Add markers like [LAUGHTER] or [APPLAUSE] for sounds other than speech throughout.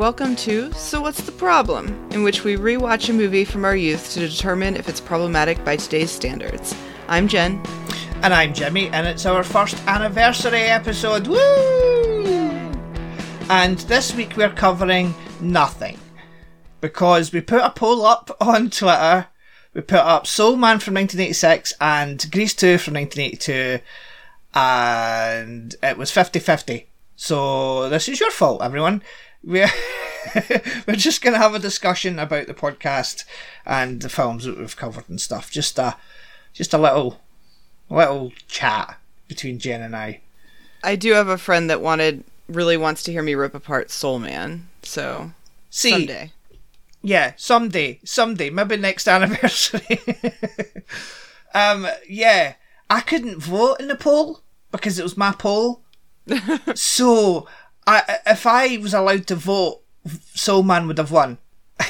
welcome to So What's the Problem? in which we rewatch a movie from our youth to determine if it's problematic by today's standards. I'm Jen. And I'm Jimmy, and it's our first anniversary episode. Woo! And this week we're covering nothing. Because we put a poll up on Twitter. We put up Soul Man from 1986 and Grease 2 from 1982. And it was 50 50. So this is your fault, everyone. We're, [LAUGHS] we're just going to have a discussion about the podcast and the films that we've covered and stuff. Just a, just a little, little chat between Jen and I. I do have a friend that wanted, really wants to hear me rip apart Soul Man. So See, someday. Yeah, someday, someday, maybe next [LAUGHS] anniversary. um, yeah, I couldn't vote in the poll because it was my poll. [LAUGHS] so, I if I was allowed to vote, Soul Man would have won. [LAUGHS]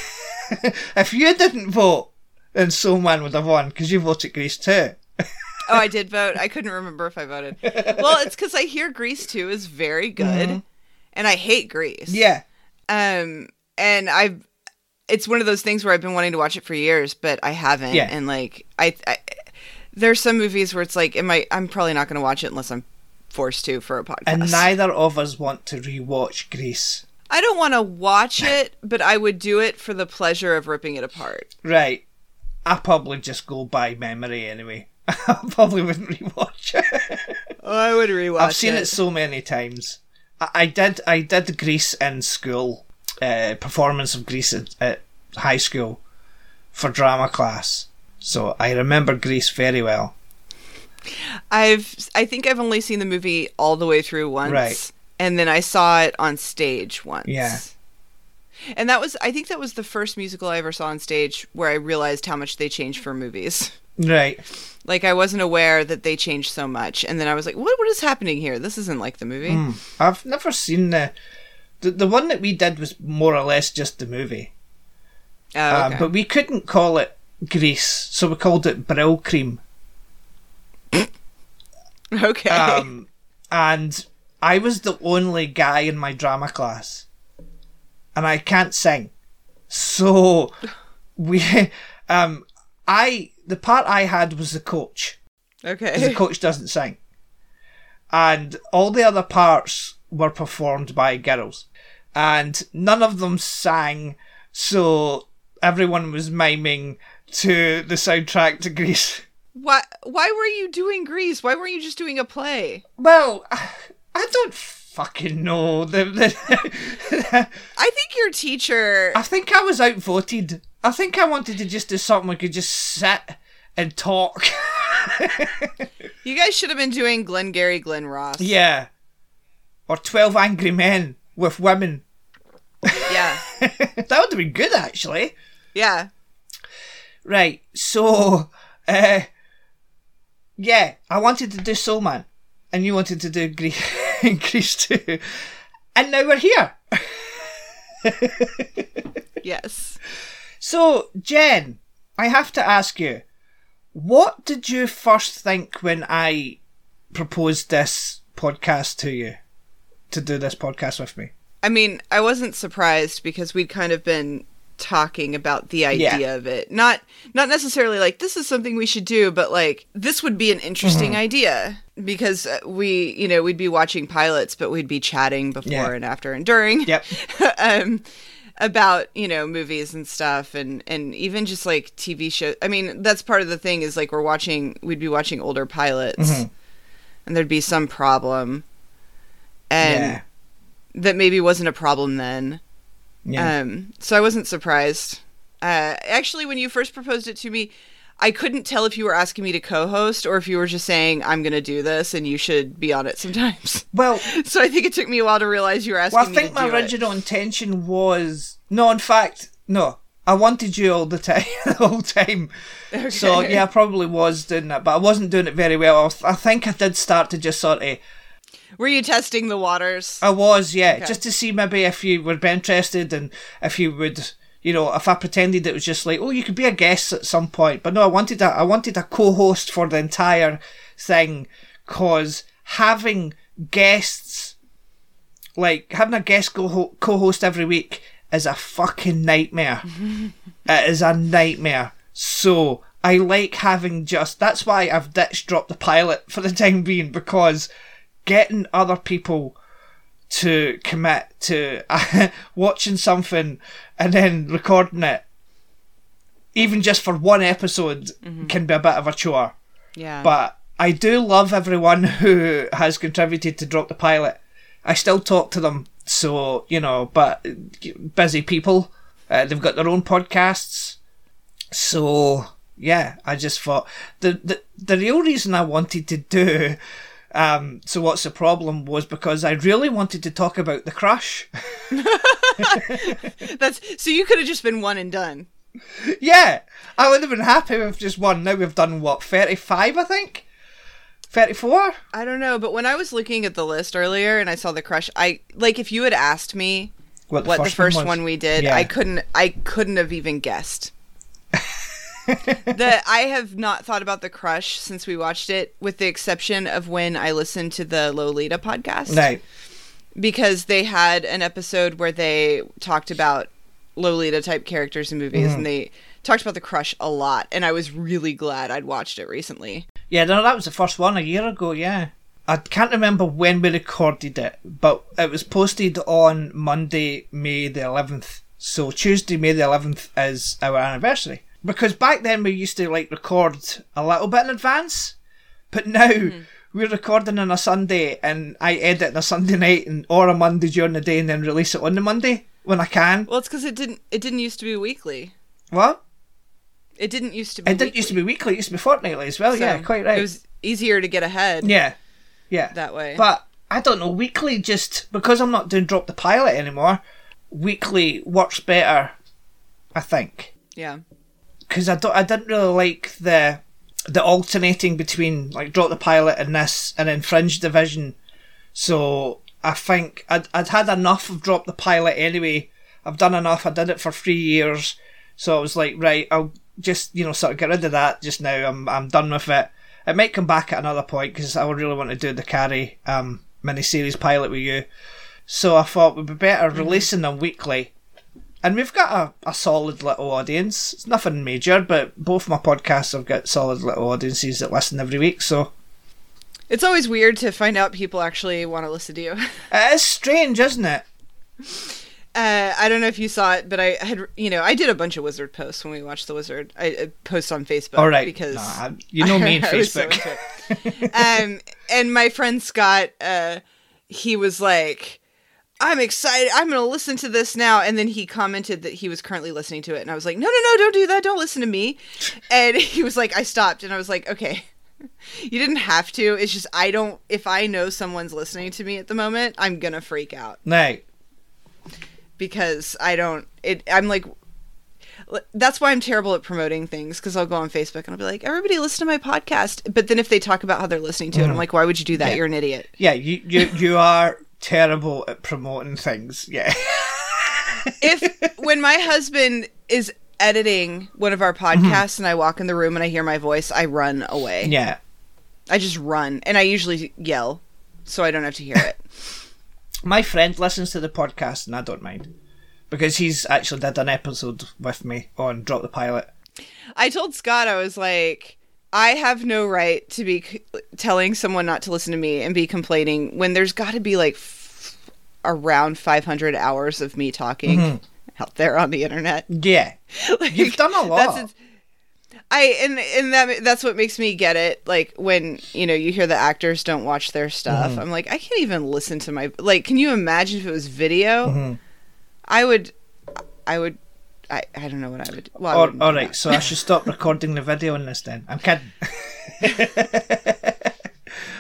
if you didn't vote, then Soul Man would have won because you voted Grease too. oh, I did vote. I couldn't remember if I voted. Well, it's because I hear Grease 2 is very good, and I hate Grease. Yeah, Um, and I've, it's one of those things where I've been wanting to watch it for years, but I haven't. Yeah. And like, I, I there's some movies where it's like, am I? I'm probably not going to watch it unless I'm forced to for a podcast. and neither of us want to rewatch Grease. I don't want to watch it, but I would do it for the pleasure of ripping it apart. Right. I probably just go by memory anyway. [LAUGHS] I probably wouldn't rewatch it. Oh, I would rewatch. I've seen it. so many times. I, I did. I did Grease in school. Uh, performance of Grease at, at high school for drama class. So I remember Grease very well. I've I think I've only seen the movie all the way through once. Right. And then I saw it on stage once. Yeah. And that was I think that was the first musical I ever saw on stage where I realized how much they changed for movies. Right. Like I wasn't aware that they changed so much and then I was like, What what is happening here? This isn't like the movie. Hmm. I've never seen the, the the one that we did was more or less just the movie. Oh, Um, but we couldn't call it Grease, so we called it Brylcreem. [LAUGHS] okay. um, and I was the only guy in my drama class, and I can't sing, so [LAUGHS] we, um, I the part I had was the coach. Because the coach doesn't sing, and all the other parts were performed by girls, and none of them sang, so everyone was miming to the soundtrack to Grease. [LAUGHS] Why why were you doing Grease? Why weren't you just doing a play? Well, I don't fucking know. I think your teacher I think I was outvoted. I think I wanted to just do something we could just sit and talk. [LAUGHS] you guys should have been doing Glengarry Glen Ross. yeah. Or 12 Angry Men with women. Yeah. [LAUGHS] that would have been good, actually. Yeah. Right, so, uh, yeah, I wanted to do Soul Man, and you wanted to do Gre- [LAUGHS] Grease 2. And now we're here. [LAUGHS] Yes. So, Jen, I have to ask you, what did you first think when I proposed this podcast to you? To do this podcast with me? I mean, I wasn't surprised because we'd kind of been talking about the idea Yeah. of it. Not not necessarily like this is something we should do, but like this would be an interesting Mm-hmm. idea because uh, we, you know, we'd be watching pilots, but we'd be chatting before Yeah. and after and during. Yep. [LAUGHS] um about you know movies and stuff and and even just like tv shows i mean that's part of the thing is like we're watching we'd be watching older pilots Mm-hmm. and there'd be some problem and yeah. that maybe wasn't a problem then Yeah. um so i wasn't surprised uh actually when you first proposed it to me i couldn't tell if you were asking me to co-host or if you were just saying i'm gonna do this and you should be on it sometimes [LAUGHS] well, so i think it took me a while to realize you were asking well, I think to my do it. original intention was no. In fact, no. I wanted you all the time, [LAUGHS] the whole time. Okay. So yeah, I probably was doing that, but I wasn't doing it very well. I, was- I think I did start to just sort of were you testing the waters I was, yeah, Okay. just to see maybe if you would be interested and if you would, you know, if I pretended it was just like, oh, you could be a guest at some point. But no, I wanted a, I wanted a co-host for the entire thing, cause having guests like having a guest co- co-host every week is a fucking nightmare. [LAUGHS] it is a nightmare. So I like having just. That's why I've ditched drop the pilot for the time being because getting other people to commit to [LAUGHS] watching something and then recording it, even just for one episode, can be a bit of a chore. Yeah. But I do love everyone [LAUGHS] who has contributed to Drop the Pilot. I still talk to them, so, you know, but busy people. Uh, they've got their own podcasts. So, yeah, I just thought the, the, the real reason I wanted to do um, So What's the Problem was because I really wanted to talk about The Crush. [LAUGHS] That's so you could have just been one and done. yeah, I would have been happy with just one. Now we've done, what, 35, I think? 34? I don't know, but when I was looking at the list earlier and I saw the crush, I like if you had asked me What what the first was. one we did, Yeah. I couldn't I couldn't have even guessed. That I have not thought about the crush since we watched it, with the exception of when I listened to the Lolita podcast. Right. Because they had an episode where they talked about Lolita type characters in movies Mm-hmm. and they talked about the crush a lot and I was really glad I'd watched it recently. Yeah, no, that was the first one a year ago, yeah. I can't remember when we recorded it, but it was posted on Monday, May the 11th. So Tuesday, May the 11th is our anniversary. Because back then we used to like record a little bit in advance, but now mm-hmm. we're recording on a Sunday and I edit on a Sunday night and or a Monday during the day and then release it on the Monday when I can. Well, it's because it didn't it didn't used to be weekly. What? It didn't used to be. It didn't used to be weekly, it used to be fortnightly as well, yeah, quite right. It was easier to get ahead yeah. Yeah. that way. But I don't know, weekly just because I'm not doing drop the pilot anymore, weekly works better, I think. yeah. Because I don't, I didn't really like the the alternating between like drop the pilot and this and then fringe division. So I think I'd I'd had enough of drop the pilot anyway. I've done enough. I did it for three years, so I was like, right, I'll just you know sort of get rid of that just now. I'm I'm done with it. It might come back at another point because I would really want to do the carry um miniseries pilot with you. So I thought would be better releasing them weekly. And we've got a, a solid little audience. It's nothing major, but both my podcasts have got solid little audiences that listen every week. So It's always weird to find out people actually want to listen to you. [LAUGHS] it is strange, isn't it? Uh, I don't know if you saw it, but I had, you know, I did a bunch of Wizard posts when we watched the Wizard. I, I post on Facebook. All right, because I- you know [LAUGHS] me and so Facebook. it. [LAUGHS] um, and my friend Scott, uh, he was like, "I'm excited. I'm going to listen to this now." And then he commented that he was currently listening to it, and I was like, "No, no, no, don't do that. Don't listen to me." [LAUGHS] And [LAUGHS] he was like, "I stopped," and I was like, "Okay." [LAUGHS] You didn't have to. It's just I don't. If I know someone's listening to me at the moment, I'm gonna freak out Right. because I don't. It. I'm like. That's why I'm terrible at promoting things because I'll go on Facebook and I'll be like, "Everybody, listen to my podcast." But then if they talk about how they're listening to it, I'm mm. like, "Why would you do that? Yeah. You're an idiot." Yeah, you, you, you are terrible at promoting things. Yeah. [LAUGHS] If when my husband is editing one of our mm-hmm. podcasts and I walk in the room and I hear my voice, I run away. yeah. I just run and I usually yell so I don't have to hear it. [LAUGHS] [LAUGHS] My friend listens to the podcast and I don't mind. Because he's actually did an episode with me on Drop the Pilot. I told Scott, I was like, I have no right to be c- telling someone not to listen to me and be complaining when there's got to be like f- around 500 hours of me talking out there on the internet. [LAUGHS] Yeah. Like, You've done a lot. I and and that that's what makes me get it. Like when you know you hear the actors don't watch their stuff. Mm-hmm. I'm like, I can't even listen to my like. Can you imagine if it was video? Mm-hmm. I would, I would, I, I don't know what I would. Well, All, do right, that. so I should stop recording the video on this then. I'm kidding. [LAUGHS]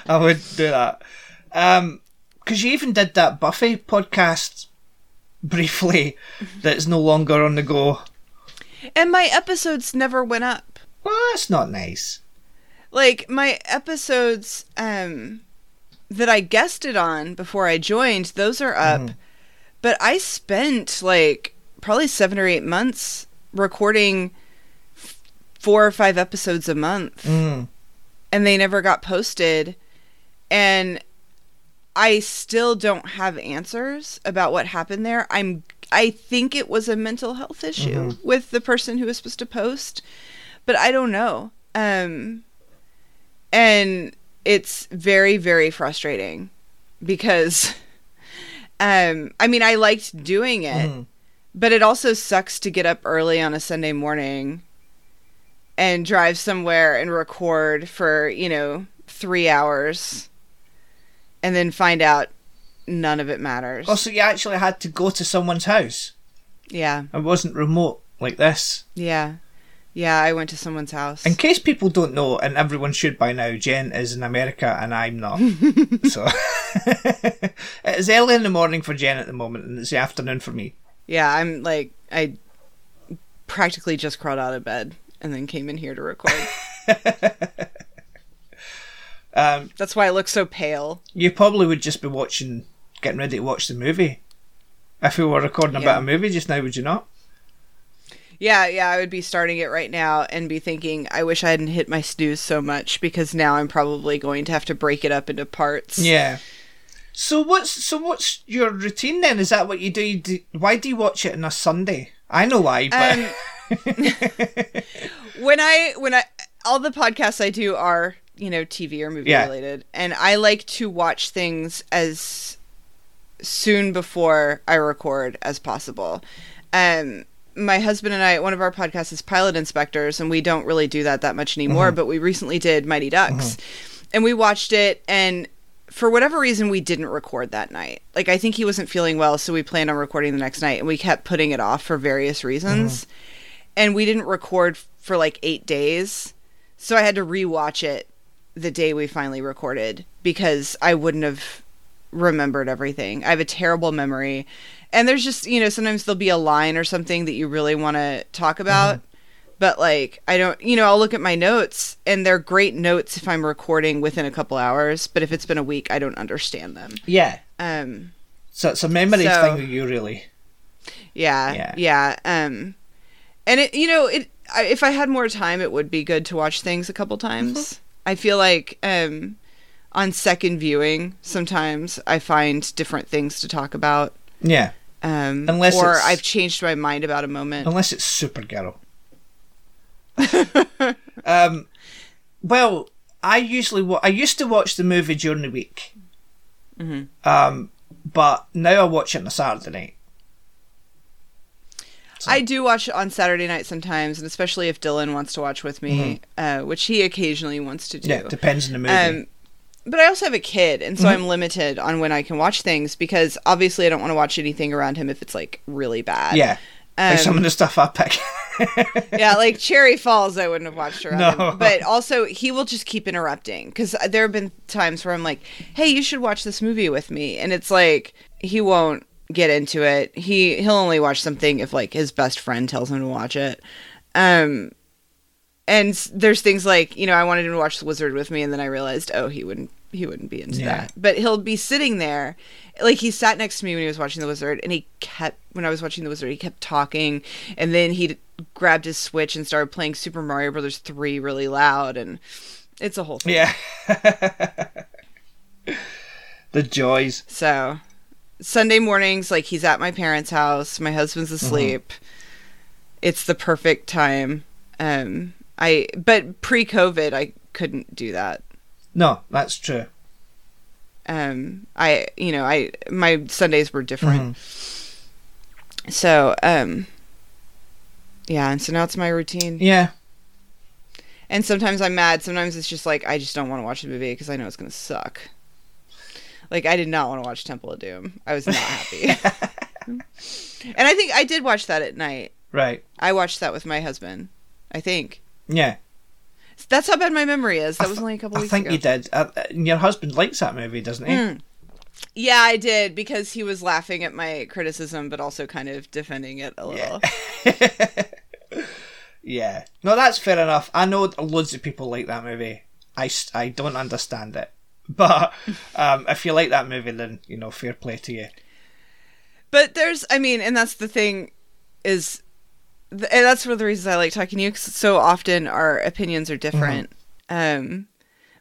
I would do that. Um 'cause because you even did that Buffy podcast briefly [LAUGHS] that's no longer on the go. And my episodes never went up. Well, that's not nice. Like my episodes um that I guested on before I joined, those are up. Mm-hmm. But I spent like probably 7 or 8 months recording f- four or five episodes a month Mm. and they never got posted and I still don't have answers about what happened there. I'm I think it was a mental health issue with the person who was supposed to post, but I don't know. Um and it's very very frustrating because [LAUGHS] um I mean I liked doing it, Mhm. But it also sucks to get up early on a Sunday morning and drive somewhere and record for, you know, 3 hours and then find out none of it matters. Also, you actually had to go to someone's house. yeah. It wasn't remote like this. Yeah. Yeah, I went to someone's house. In case people don't know, and everyone should by now, Jen is in America and I'm not. [LAUGHS] so [LAUGHS] it's early in the morning for Jen at the moment, and it's the afternoon for me. Yeah, I'm like I practically just crawled out of bed and then came in here to record. [LAUGHS] Um, That's why I look so pale. you probably would just be watching, getting ready to watch the movie. If we were recording Yeah. about a movie just now, would you not? Yeah, yeah, I would be starting it right now and be thinking, I wish I hadn't hit my snooze so much because now I'm probably going to have to break it up into parts. Yeah. So what's so what's your routine then? Is that what you do? You do why do you watch it on a Sunday? I know why, but Um, [LAUGHS] when I when I all the podcasts I do are you know TV or movie Yeah. related, and I like to watch things as soon before I record as possible. Um, my husband and I, one of our podcasts is Pilot Inspectors, and we don't really do that that much anymore. But we recently did Mighty Ducks, and we watched it and. For whatever reason, we didn't record that night. Like, I think he wasn't feeling well, so we planned on recording the next night, and we kept putting it off for various reasons uh-huh. and we didn't record for like eight days. So I had to rewatch it the day we finally recorded because I wouldn't have remembered everything. I have a terrible memory. And there's just, you know, sometimes there'll be a line or something that you really want to talk about. Uh-huh. But like, I don't, you know, I'll look at my notes and they're great notes if I'm recording within a couple hours. But if it's been a week, I don't understand them. yeah. Um, So it's a memory So- thing with you, really. Yeah, Yeah. yeah, Um, and it, you know, it. I, if I had more time, it would be good to watch things a couple times. Mm-hmm. I feel like um, on second viewing, sometimes I find different things to talk about. Yeah. Um, Unless or I've changed my mind about a moment. Unless it's Supergirl. [LAUGHS] um, well, I usually wa- I used to watch the movie during the week. Mhm. Um, but now I watch it on a Saturday night. I do watch it on Saturday night sometimes, and especially if Dylan wants to watch with me, uh, which he occasionally wants to do. Mm-hmm. Yeah, depends on the movie. Um, but I also have a kid, and so Mm-hmm. I'm limited on when I can watch things because obviously I don't want to watch anything around him if it's like really bad. yeah, like some um, of the stuff I pick. yeah, like Cherry Falls, I wouldn't have watched her. [LAUGHS] No. him. But also, he will just keep interrupting because there have been times where I'm like, "Hey, you should watch this movie with me," and it's like he won't get into it. He he'll only watch something if like his best friend tells him to watch it. Um, and there's things like you know I wanted him to watch The Wizard with me, and then I realized oh he wouldn't he wouldn't be into Yeah. that. But he'll be sitting there, like he sat next to me when he was watching The Wizard, and he kept when I was watching The Wizard, he kept talking, and then he grabbed his Switch and started playing Super Mario Brothers three really loud, and it's a whole thing. yeah. [LAUGHS] the joys. So Sunday mornings, like he's at my parents' house, my husband's asleep. It's the perfect time. Um I but pre-COVID I couldn't do that. No, that's true. Um I you know, I my Sundays were different. So, um yeah, and so now it's my routine. Yeah. And sometimes I'm mad. Sometimes it's just like I just don't want to watch the movie because I know it's gonna suck. Like I did not want to watch Temple of Doom. I was not happy. [LAUGHS] and I think I did watch that at night. Right. I watched that with my husband. I think Yeah. That's how bad my memory is. That I was only a couple I weeks ago. I think you did. Uh, uh, your husband likes that movie, doesn't he? Mm. Yeah, I did because he was laughing at my criticism, but also kind of defending it a little. Yeah. [LAUGHS] No, that's fair enough. I know loads of people like that movie. I, I don't understand it. [LAUGHS] But um, if you like that movie, then, you know, fair play to you. But there's, I mean, and that's the thing is, th- and that's one of the reasons I like talking to you because so often our opinions are different. Um,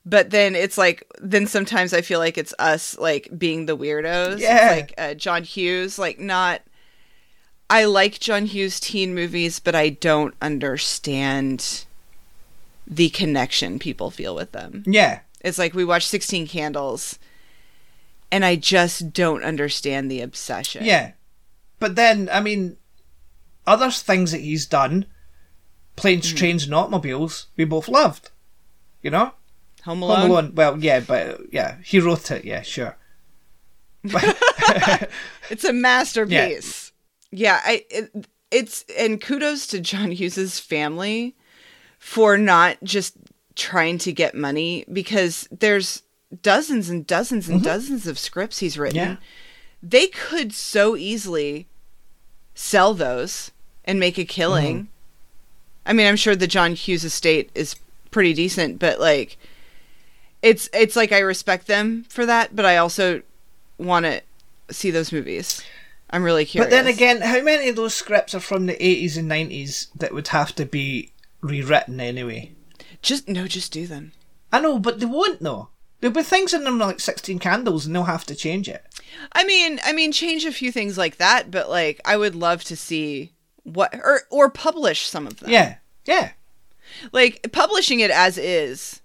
but then it's like then sometimes I feel like it's us like being the weirdos. It's Yeah. like uh, John Hughes, like not. I like John Hughes teen movies, but I don't understand the connection people feel with them. Yeah. It's like we watch Sixteen Candles, and I just don't understand the obsession. Yeah. But then, I mean, other things that he's done, planes, Hmm. trains, and automobiles, we both loved. You know? Home Alone. Home Alone. Well, yeah, but yeah, he wrote it. Yeah, sure. [LAUGHS] It's a masterpiece. Yeah, I it, it's and kudos to John Hughes's family for not just trying to get money because there's dozens and dozens and dozens of scripts he's written. Yeah. They could so easily sell those and make a killing. Mm-hmm. I mean, I'm sure the John Hughes estate is pretty decent, but like it's it's like I respect them for that, but I also want to see those movies. I'm really curious. But then again, how many of those scripts are from the 80s and 90s that would have to be rewritten anyway? just no, just do them. I know, but they won't though. There'll be things in them like 16 candles and they'll have to change it. I mean, I mean, change a few things like that, but like, I would love to see what or or publish some of them. Yeah, yeah. like publishing it as is.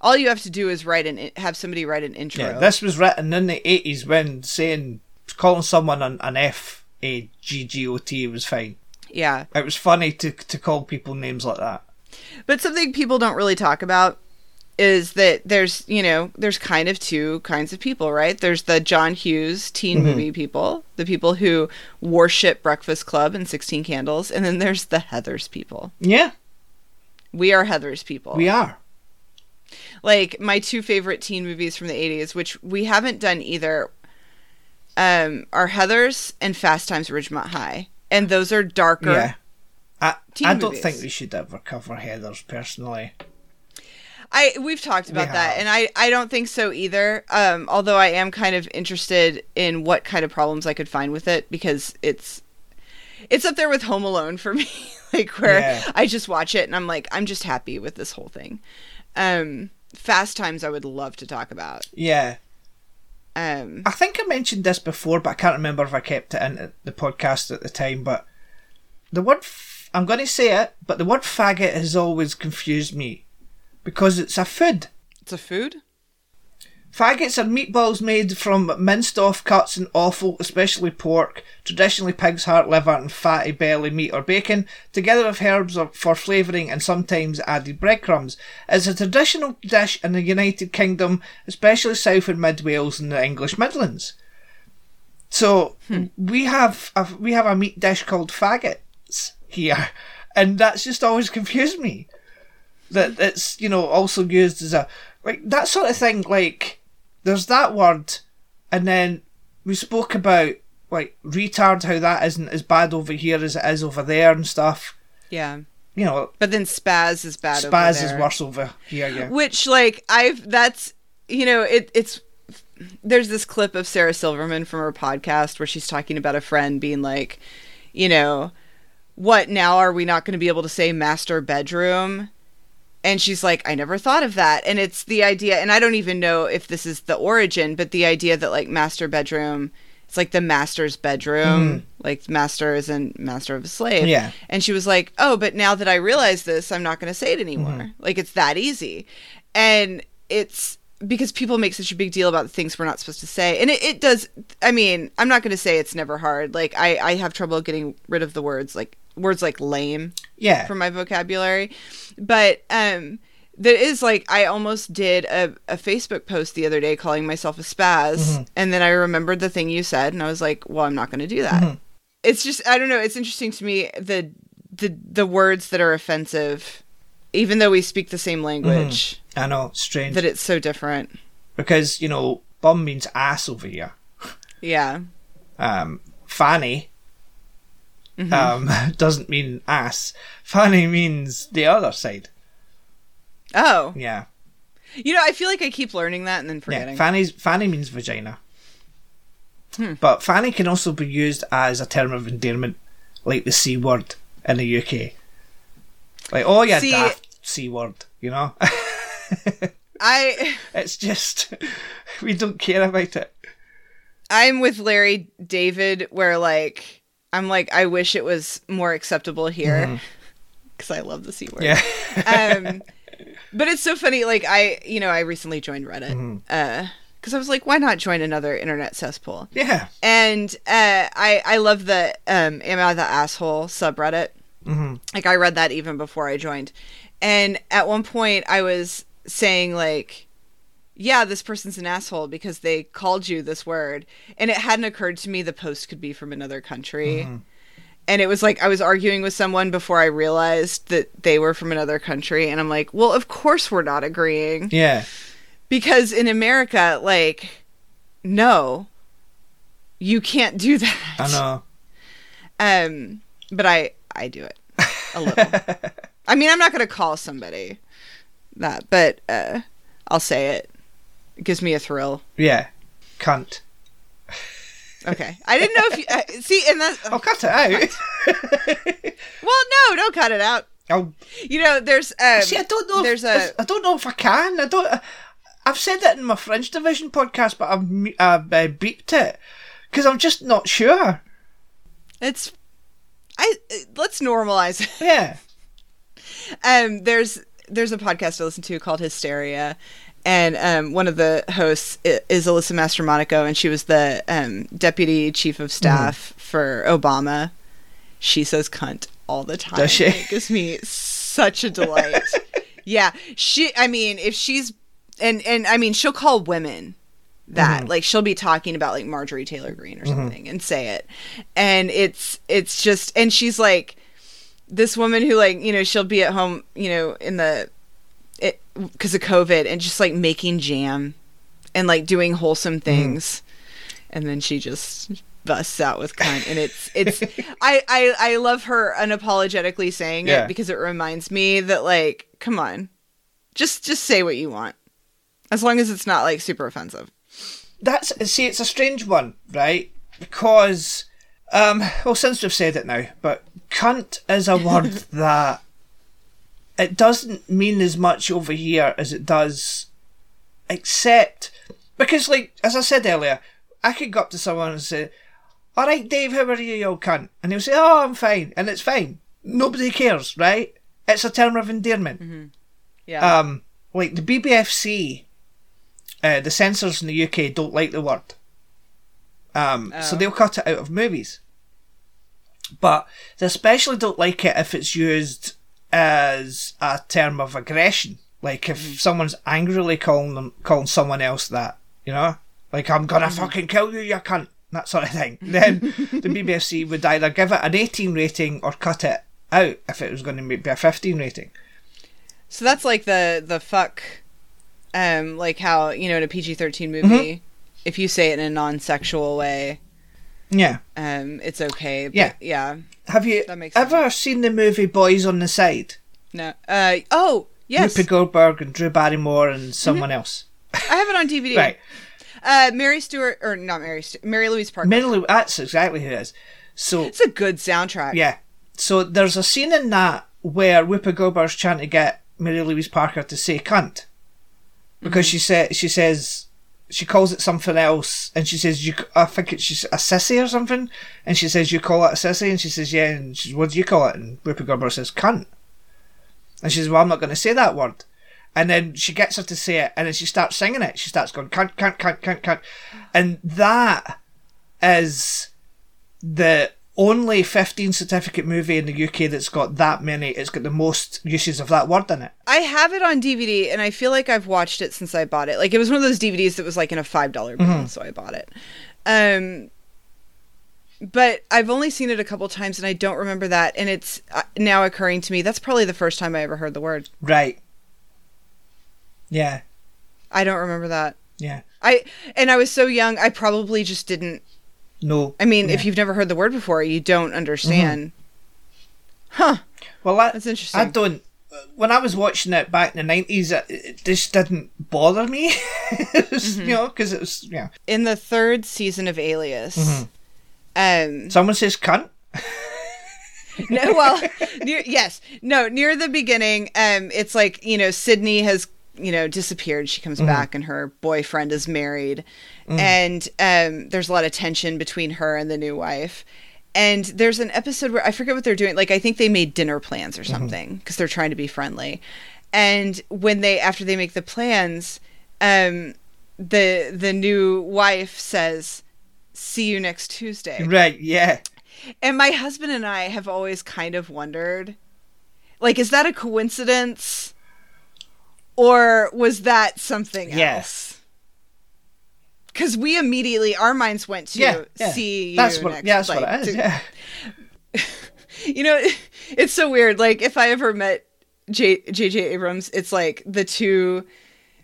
All you have to do is write an have somebody write an intro. Yeah, this was written in the 80s when saying, calling someone an, an F A G G O T was fine. yeah, It was funny to, to call people names like that. but something people don't really talk about is that there's you know there's kind of two kinds of people right there's the john hughes teen Mm-hmm. movie people the people who worship breakfast club and 16 candles and then there's the heathers people Yeah, we are heathers people we are. like my two favorite teen movies from the 80s which we haven't done either um are heathers and fast times at ridgemont high and those are darker Yeah. I, I don't movies. think we should ever cover Heathers personally. I we've talked about We that, and I I don't think so either. Um, although I am kind of interested in what kind of problems I could find with it because it's it's up there with Home Alone for [LAUGHS] me, like where Yeah. I just watch it and I'm like I'm just happy with this whole thing. Um, Fast Times I would love to talk about. Yeah. Um, I think I mentioned this before, but I can't remember if I kept it in the podcast at the time. But the word, f- I'm going to say it, but the word faggot has always confused me because it's a food. it's a food. Faggots are meatballs made from minced off cuts and offal, especially pork, traditionally pig's heart, liver, and fatty belly meat or bacon, together with herbs for flavouring and sometimes added breadcrumbs. It's a traditional dish in the United Kingdom, especially South and Mid Wales and the English Midlands. So hmm. we have a, we have a meat dish called faggots here, and that's just always [LAUGHS] confused me. That it's you know also used as a like that sort of thing. Like there's that word, and then we spoke about like retard, how that isn't as bad over here as it is over there and stuff. Yeah, You know, but then spaz is bad. spaz is worse over here. Yeah, which like i've that's you know it it's there's this clip of sarah silverman from her podcast where she's talking about a friend being like you know what now are we not going to be able to say master bedroom and she's like i never thought of that and it's the idea and i don't even know if this is the origin but the idea that like master bedroom it's like the master's bedroom mm-hmm. like master is in master of a slave Yeah. and she was like, "Oh, but now that I realize this, I'm not going to say it anymore. Mm-hmm. Like it's that easy." And it's because people make such a big deal about the things we're not supposed to say. And it, it does I mean, I'm not going to say it's never hard. Like I I have trouble getting rid of the words like words like lame yeah. from my vocabulary. But um there is like I almost did a, a Facebook post the other day calling myself a spaz and then I remembered the thing you said and I was like, well, I'm not going to do that. It's just I don't know, it's interesting to me the the the words that are offensive even though we speak the same language I know, strange that it's so different. because you know, bum means ass over here. Yeah. Um, fanny Mm-hmm. um [LAUGHS] doesn't mean ass. Fanny means the other side. Oh. Yeah. You know, I feel like I keep learning that and then Yeah, forgetting. fanny's fanny means vagina. Hmm. But fanny can also be used as a term of endearment, like the c word in the UK. Like, oh yeah, daft c word, you know. [LAUGHS] I It's just [LAUGHS] we don't care about it. I'm with Larry David where like I'm like I wish it was more acceptable here because I love the c word. Yeah. um, [LAUGHS] but it's so funny. Like I, you know, I recently joined Reddit because I was like, why not join another internet cesspool? yeah. And uh, I I love the um, am I the asshole subreddit. Mm-hmm. Like I read that even before I joined, and at one point I was saying like, yeah, this person's an asshole because they called you this word, and it hadn't occurred to me the post could be from another country. And it was like I was arguing with someone before I realized that they were from another country, and I'm like, well, of course we're not agreeing Yeah. because in America, like, no, you can't do that. I know. Um, but I I do it a little. [LAUGHS] I mean, I'm not gonna call somebody that, but uh, I'll say it. It gives me a thrill. Yeah. Cunt. Okay, I didn't know if you uh, see, and that. I'll cut it out. Well, no, don't cut it out. I'll You know, there's. Um, see. I don't know. There's if, a. I don't know if I can. I don't. I've said that in my Fringe Division podcast, but I've, I've uh, beeped it because I'm just not sure. It's. I let's normalize it. Yeah. um there's there's a podcast I listen to called Hysteria and um one of the hosts is Alyssa Mastromonaco and she was the um deputy chief of staff for Obama. She says cunt all the time. Does she? It gives me such a delight. [LAUGHS] yeah. She I mean if she's and and I mean she'll call women that like she'll be talking about like Marjorie Taylor Greene or something and say it and it's it's just and she's like this woman who like you know she'll be at home you know in the because of covid and just like making jam and like doing wholesome things. And then she just busts out with cunt. And it's [LAUGHS] it's I, I i love her unapologetically saying Yeah. it because it reminds me that like come on. Just just say what you want. As long as it's not like super offensive. That's see, it's a strange one, right? Because, um, well, since we've said it now, but cunt is a word [LAUGHS] that it doesn't mean as much over here as it does, except because, like as I said earlier, I could go up to someone and say, "All right, Dave, how are you, you old cunt?" and he'll say, "Oh, I'm fine," and it's fine. Nobody cares, right? It's a term of endearment. yeah Um, like the BBFC, uh, the censors in the UK don't like the word. Um, so Oh. they'll cut it out of movies. But they especially don't like it if it's used as a term of aggression. Like if someone's angrily calling them, calling someone else that, you know, like I'm gonna fucking kill you, you cunt, that sort of thing. Then [LAUGHS] the BBFC would either give it an 18 rating or cut it out if it was going to be a 15 rating. So that's like the the fuck, um, like how you know in a PG thirteen Mm-hmm. movie, if you say it in a non sexual way, Yeah. um, it's okay. But Yeah. yeah. Have you ever seen the movie Boys on the Side? No. Uh. Oh yes, Whoopi Goldberg and Drew Barrymore and someone else. I have it on DVD. Right. Uh, Mary Stewart or not Mary Mary Louise Parker. Mary Lou, that's exactly who it is. So, it's a good soundtrack. yeah. So there's a scene in that where Whoopi Goldberg's trying to get Mary Louise Parker to say cunt. Because she said she says she calls it something else and she says you I think it's just a sissy or something. And she says you call it a sissy? And she says yeah. And she says what do you call it? And Whoopi Goldberg says cunt. And she says well I'm not going to say that word. And then she gets her to say it and then she starts singing it. She starts going cunt cunt cunt cunt cunt. And that is the only 15 certificate movie in the UK that's got that many it's got the most uses of that word in it I have it on DVD, and I feel like I've watched it since I bought it. Like it was one of those DVDs that was like in a five dollar bin, Mm-hmm. so I bought it. Um, but I've only seen it a couple times, and I don't remember that. And it's uh, now occurring to me that's probably the first time I ever heard the word. right yeah I don't remember that. yeah I and I was so young, I probably just didn't. No I mean, if Yeah. Mm-hmm. you've never heard the word before, you don't understand. Huh? Well, that, That's interesting. I don't. When I was watching it back in the nineties, it, it just didn't bother me. [LAUGHS] It was, Mm-hmm. You know, because it was yeah. In the third season of Alias, Mm-hmm. um, Someone says cunt. no, well, [LAUGHS] near, yes, no, near the beginning, um, it's like you know Sydney has you know, disappeared. She comes back and her boyfriend is married. And um, there's a lot of tension between her and the new wife. And there's an episode where I forget what they're doing. Like, I think they made dinner plans or something because they're trying to be friendly. And when they, after they make the plans, um, the the new wife says, "See you next Tuesday." Right, yeah. And my husband and I have always kind of wondered like is that a coincidence or was that something Yes. else? Cuz we immediately our minds went to Yeah, yeah. see you what, next yeah, that's like, what it is. to- Yeah. [LAUGHS] You know, [LAUGHS] it's so weird like if I ever met J- JJ Abrams, it's like the two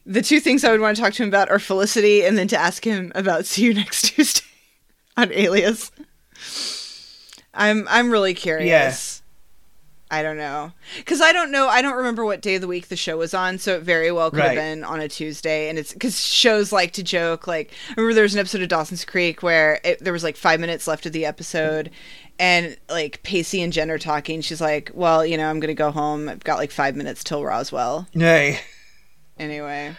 the two things I would want to talk to him about are Felicity and then to ask him about [LAUGHS] see you next Tuesday on Alias. I'm I'm really curious. I don't know. Cuz I don't know, I don't remember what day of the week the show was on, so it very well could Right. have been on a Tuesday and it's cuz shows like to joke like I remember there was an episode of Dawson's Creek where it, there was like 5 minutes left of the episode and like Pacey and Jen are talking. She's like, "Well, you know, I'm going to go home. I've got like 5 minutes till Roswell." Right. Anyway.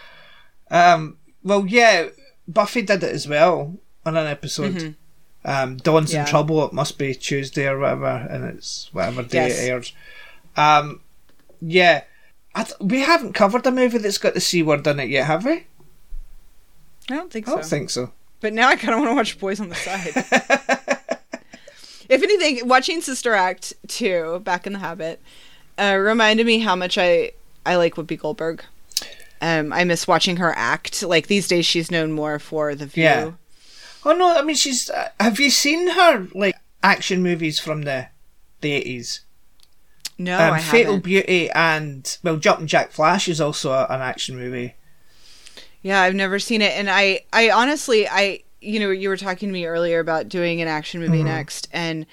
Um, well, yeah, Buffy did it as well on an episode. Um, Dawn's. Yeah. in trouble. It must be Tuesday or whatever, and it's whatever day Yes. it airs. Um, yeah, I th- we haven't covered a movie that's got the c word in it yet, have we? I don't think I so. don't think so. But now I kind of want to watch Boys on the Side. [LAUGHS] if anything, watching Sister Act 2, Back in the Habit, uh, reminded me how much I, I like Whoopi Goldberg. Um, I miss watching her act. Like these days, she's known more for The View. Yeah. Oh no, I mean she's. Uh, have you seen her like action movies from the the eighties? No, um, I Fatal haven't. Beauty and well, Jumpin' Jack Flash is also a, an action movie. Yeah, I've never seen it, and I, I honestly, I, you know, you were talking to me earlier about doing an action movie next, and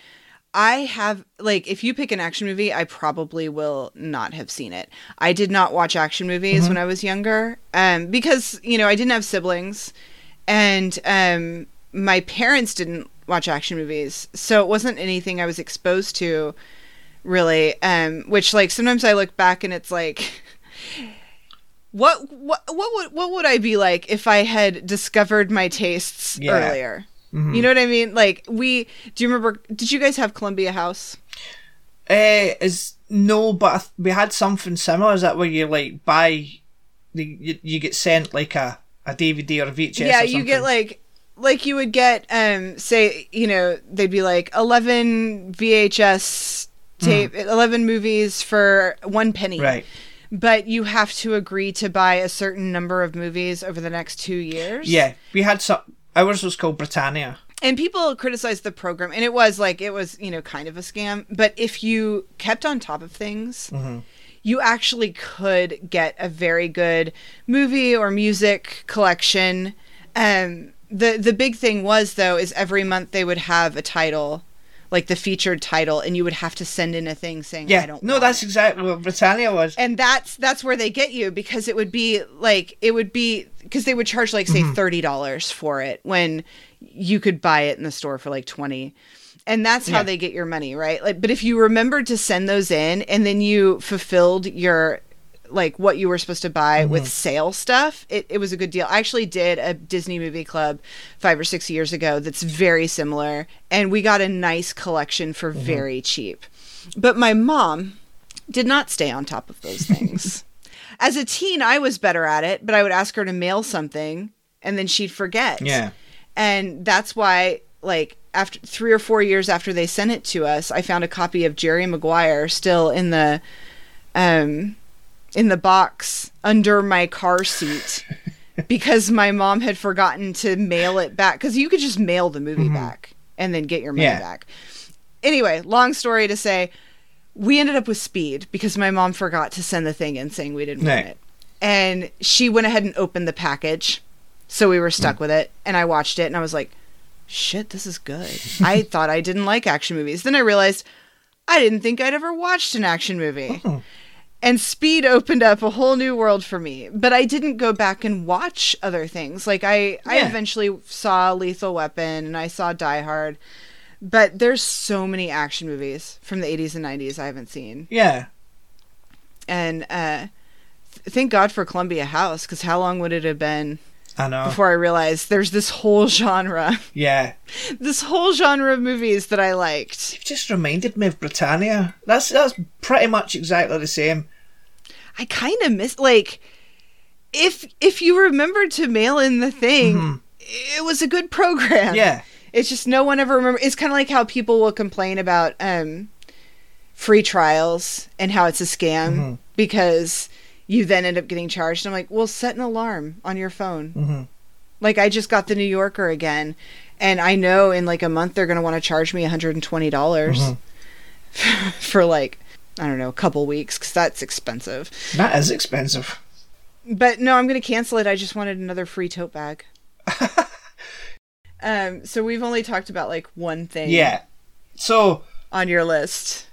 I have like, if you pick an action movie, I probably will not have seen it. I did not watch action movies when I was younger, um, because you know I didn't have siblings, and um, my parents didn't watch action movies, so it wasn't anything I was exposed to, really. Um, which like sometimes I look back and it's like. [LAUGHS] What what what would what would I be like if I had discovered my tastes Yeah. earlier? Mm-hmm. You know what I mean? Like we do you remember did you guys have Columbia House? Uh, is no, but we had something similar. Is that where you like buy, the you, you get sent like a, a DVD or a VHS? yeah, or you get like like you would get um say, you know, they'd be like 11 VHS tape 11 movies for 1 penny. Mm-hmm. right. But you have to agree to buy a certain number of movies over the next 2 years. Yeah, we had some. Ours was called Britannia. and people criticized the program and it was like it was you know kind of a scam but if you kept on top of things you actually could get a very good movie or music collection um the the big thing was though is every month they would have a title like the featured title and you would have to send in a thing saying yeah. I don't no, that's it." exactly what Britannia was. and that's that's where they get you because it would be like it would be because they would charge like say mm-hmm. thirty dollars for it when you could buy it in the store for like twenty, and that's how Yeah. they get your money, right? Like, but if you remembered to send those in and then you fulfilled your like what you were supposed to buy with sale stuff, it, it was a good deal. I actually did a Disney movie club five or six years ago that's very similar, and we got a nice collection for very cheap. But my mom did not stay on top of those [LAUGHS] things. As a teen, I was better at it, but I would ask her to mail something and then she'd forget. Yeah. And that's why, like, after three or four years after they sent it to us, I found a copy of Jerry Maguire still in the, um, in the box under my car seat [LAUGHS] because my mom had forgotten to mail it back. Because you could just mail the movie mm-hmm. back and then get your money Yeah. back. Anyway, long story to say, we ended up with speed because my mom forgot to send the thing in saying we didn't want Right. it. And she went ahead and opened the package. So we were stuck mm. with it. And I watched it and I was like, shit, this is good. I [LAUGHS] thought I didn't like action movies. Then I realized I didn't think I'd ever watched an action movie. Uh-huh. And Speed opened up a whole new world for me. But I didn't go back and watch other things. Like I, I eventually saw Lethal Weapon and I saw Die Hard. But there's so many action movies from the 80s and 90s I haven't seen. Yeah. And uh thank God for Columbia House because how long would it have been I know. before I realized there's this whole genre, yeah. this whole genre of movies that I liked. You've just reminded me of Britannia. That's that's pretty much exactly the same. I kind of miss like if if you remember to mail in the thing, it was a good program. Yeah. It's just no one ever remember. It's kind of like how people will complain about um, free trials and how it's a scam because you then end up getting charged. I'm like, well, set an alarm on your phone. Mhm. Like I just got the New Yorker again, and I know in like a month they're gonna want to charge me 120 dollars [LAUGHS] for like I don't know a couple weeks because that's expensive. Not as expensive. But no, I'm gonna cancel it. I just wanted another free tote bag. [LAUGHS] um, so we've only talked about like one thing. Yeah. So, on your list.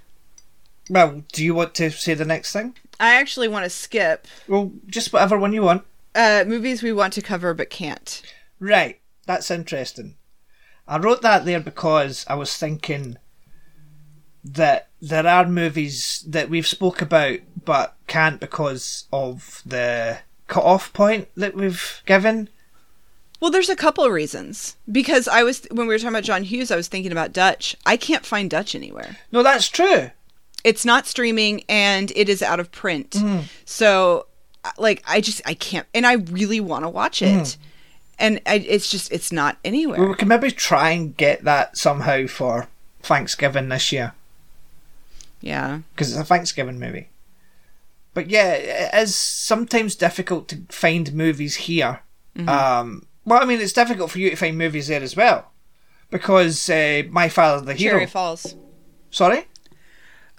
Well, do you want to say the next thing? I actually want to skip Well, just whatever one you want. uh, movies we want to cover but can't. Right. That's interesting. I wrote that there because I was thinking that there are movies that we've spoke about but can't because of the cut-off point that we've given. Well, there's a couple of reasons. Because I was when we were talking about John Hughes, I was thinking about Dutch. I can't find Dutch anywhere. No, that's true. It's not streaming and it is out of print. Mm-hmm. So, uh, like, I just I can't, and I really want to watch it, and I, it's just it's not anywhere. Well, we can maybe try and get that somehow for Thanksgiving this year yeah. because it's a Thanksgiving movie. But yeah, it is sometimes difficult to find movies here. Um, well, I mean, it's difficult for you to find movies there as well because uh, My Father the Hero. Cherry Falls. Sorry,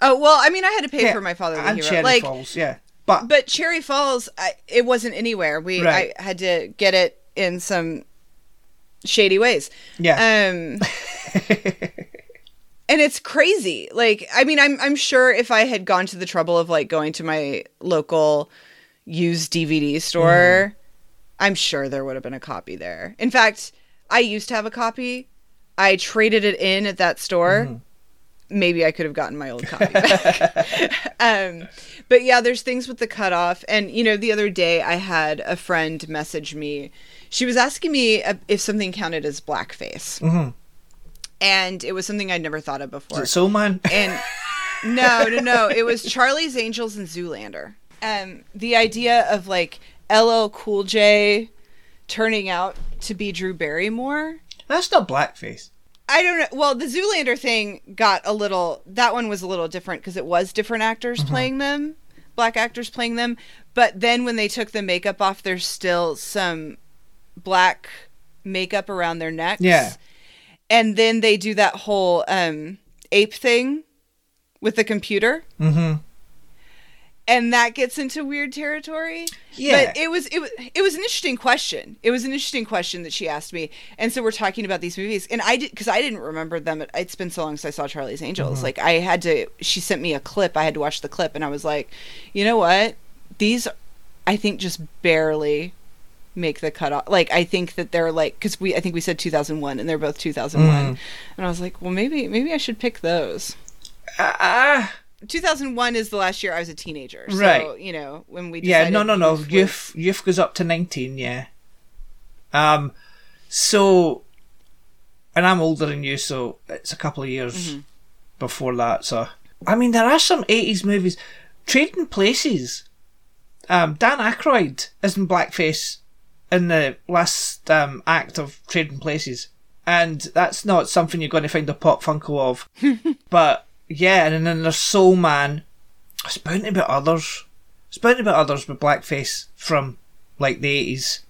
Oh well, I mean, I had to pay Yeah, for my father the and hero. Cherry like, Falls. Yeah, but but Cherry Falls, I, it wasn't anywhere. We Right. I had to get it in some shady ways. yeah, Um, [LAUGHS] and it's crazy. Like, I mean, I'm I'm sure if I had gone to the trouble of like going to my local used DVD store, I'm sure there would have been a copy there. In fact, I used to have a copy. I traded it in at that store. Maybe I could have gotten my old [LAUGHS] copy back. [LAUGHS] um, but yeah, there's things with the cutoff. And, you know, the other day I had a friend message me. She was asking me if something counted as blackface. Mhm. And it was something I'd never thought of before. Soul Man? And [LAUGHS] no, no, no. It was Charlie's Angels and Zoolander. Um, the idea of like LL Cool J turning out to be Drew Barrymore. That's not blackface. I don't know. Well, the Zoolander thing got a little. That one was a little different because it was different actors playing them, black actors playing them. But then when they took the makeup off, there's still some black makeup around their necks. Yeah. And then they do that whole um, ape thing with the computer, Mm-hmm. And that gets into weird territory. Yeah. But it was it was it was an interesting question. It was an interesting question that she asked me, and so we're talking about these movies, and I did because I didn't remember them. It's been so long since I saw Charlie's Angels. Mm-hmm. Like I had to. She sent me a clip. I had to watch the clip, and I was like, you know what? These, I think, just barely make the cutoff. Like I think that they're like because we I think we said 2001, and they're both 2001, mm. and I was like, well, maybe maybe I should pick those. Ah, 2001 is the last year I was a teenager. So, Right. you know, when we yeah. No, no, no. youth Youth, goes up to nineteen. Yeah. Um. So, and I'm older than you, so it's a couple of years Mm-hmm. before that. So, I mean, there are some '80s movies. Trading Places. Um, Dan Aykroyd is in blackface in the last um, act of Trading Places, and that's not something you're going to find a pop Funko of. [LAUGHS] but yeah, and then there's Soul Man. It's bound to be others. It's bound to be others with blackface from like the 80s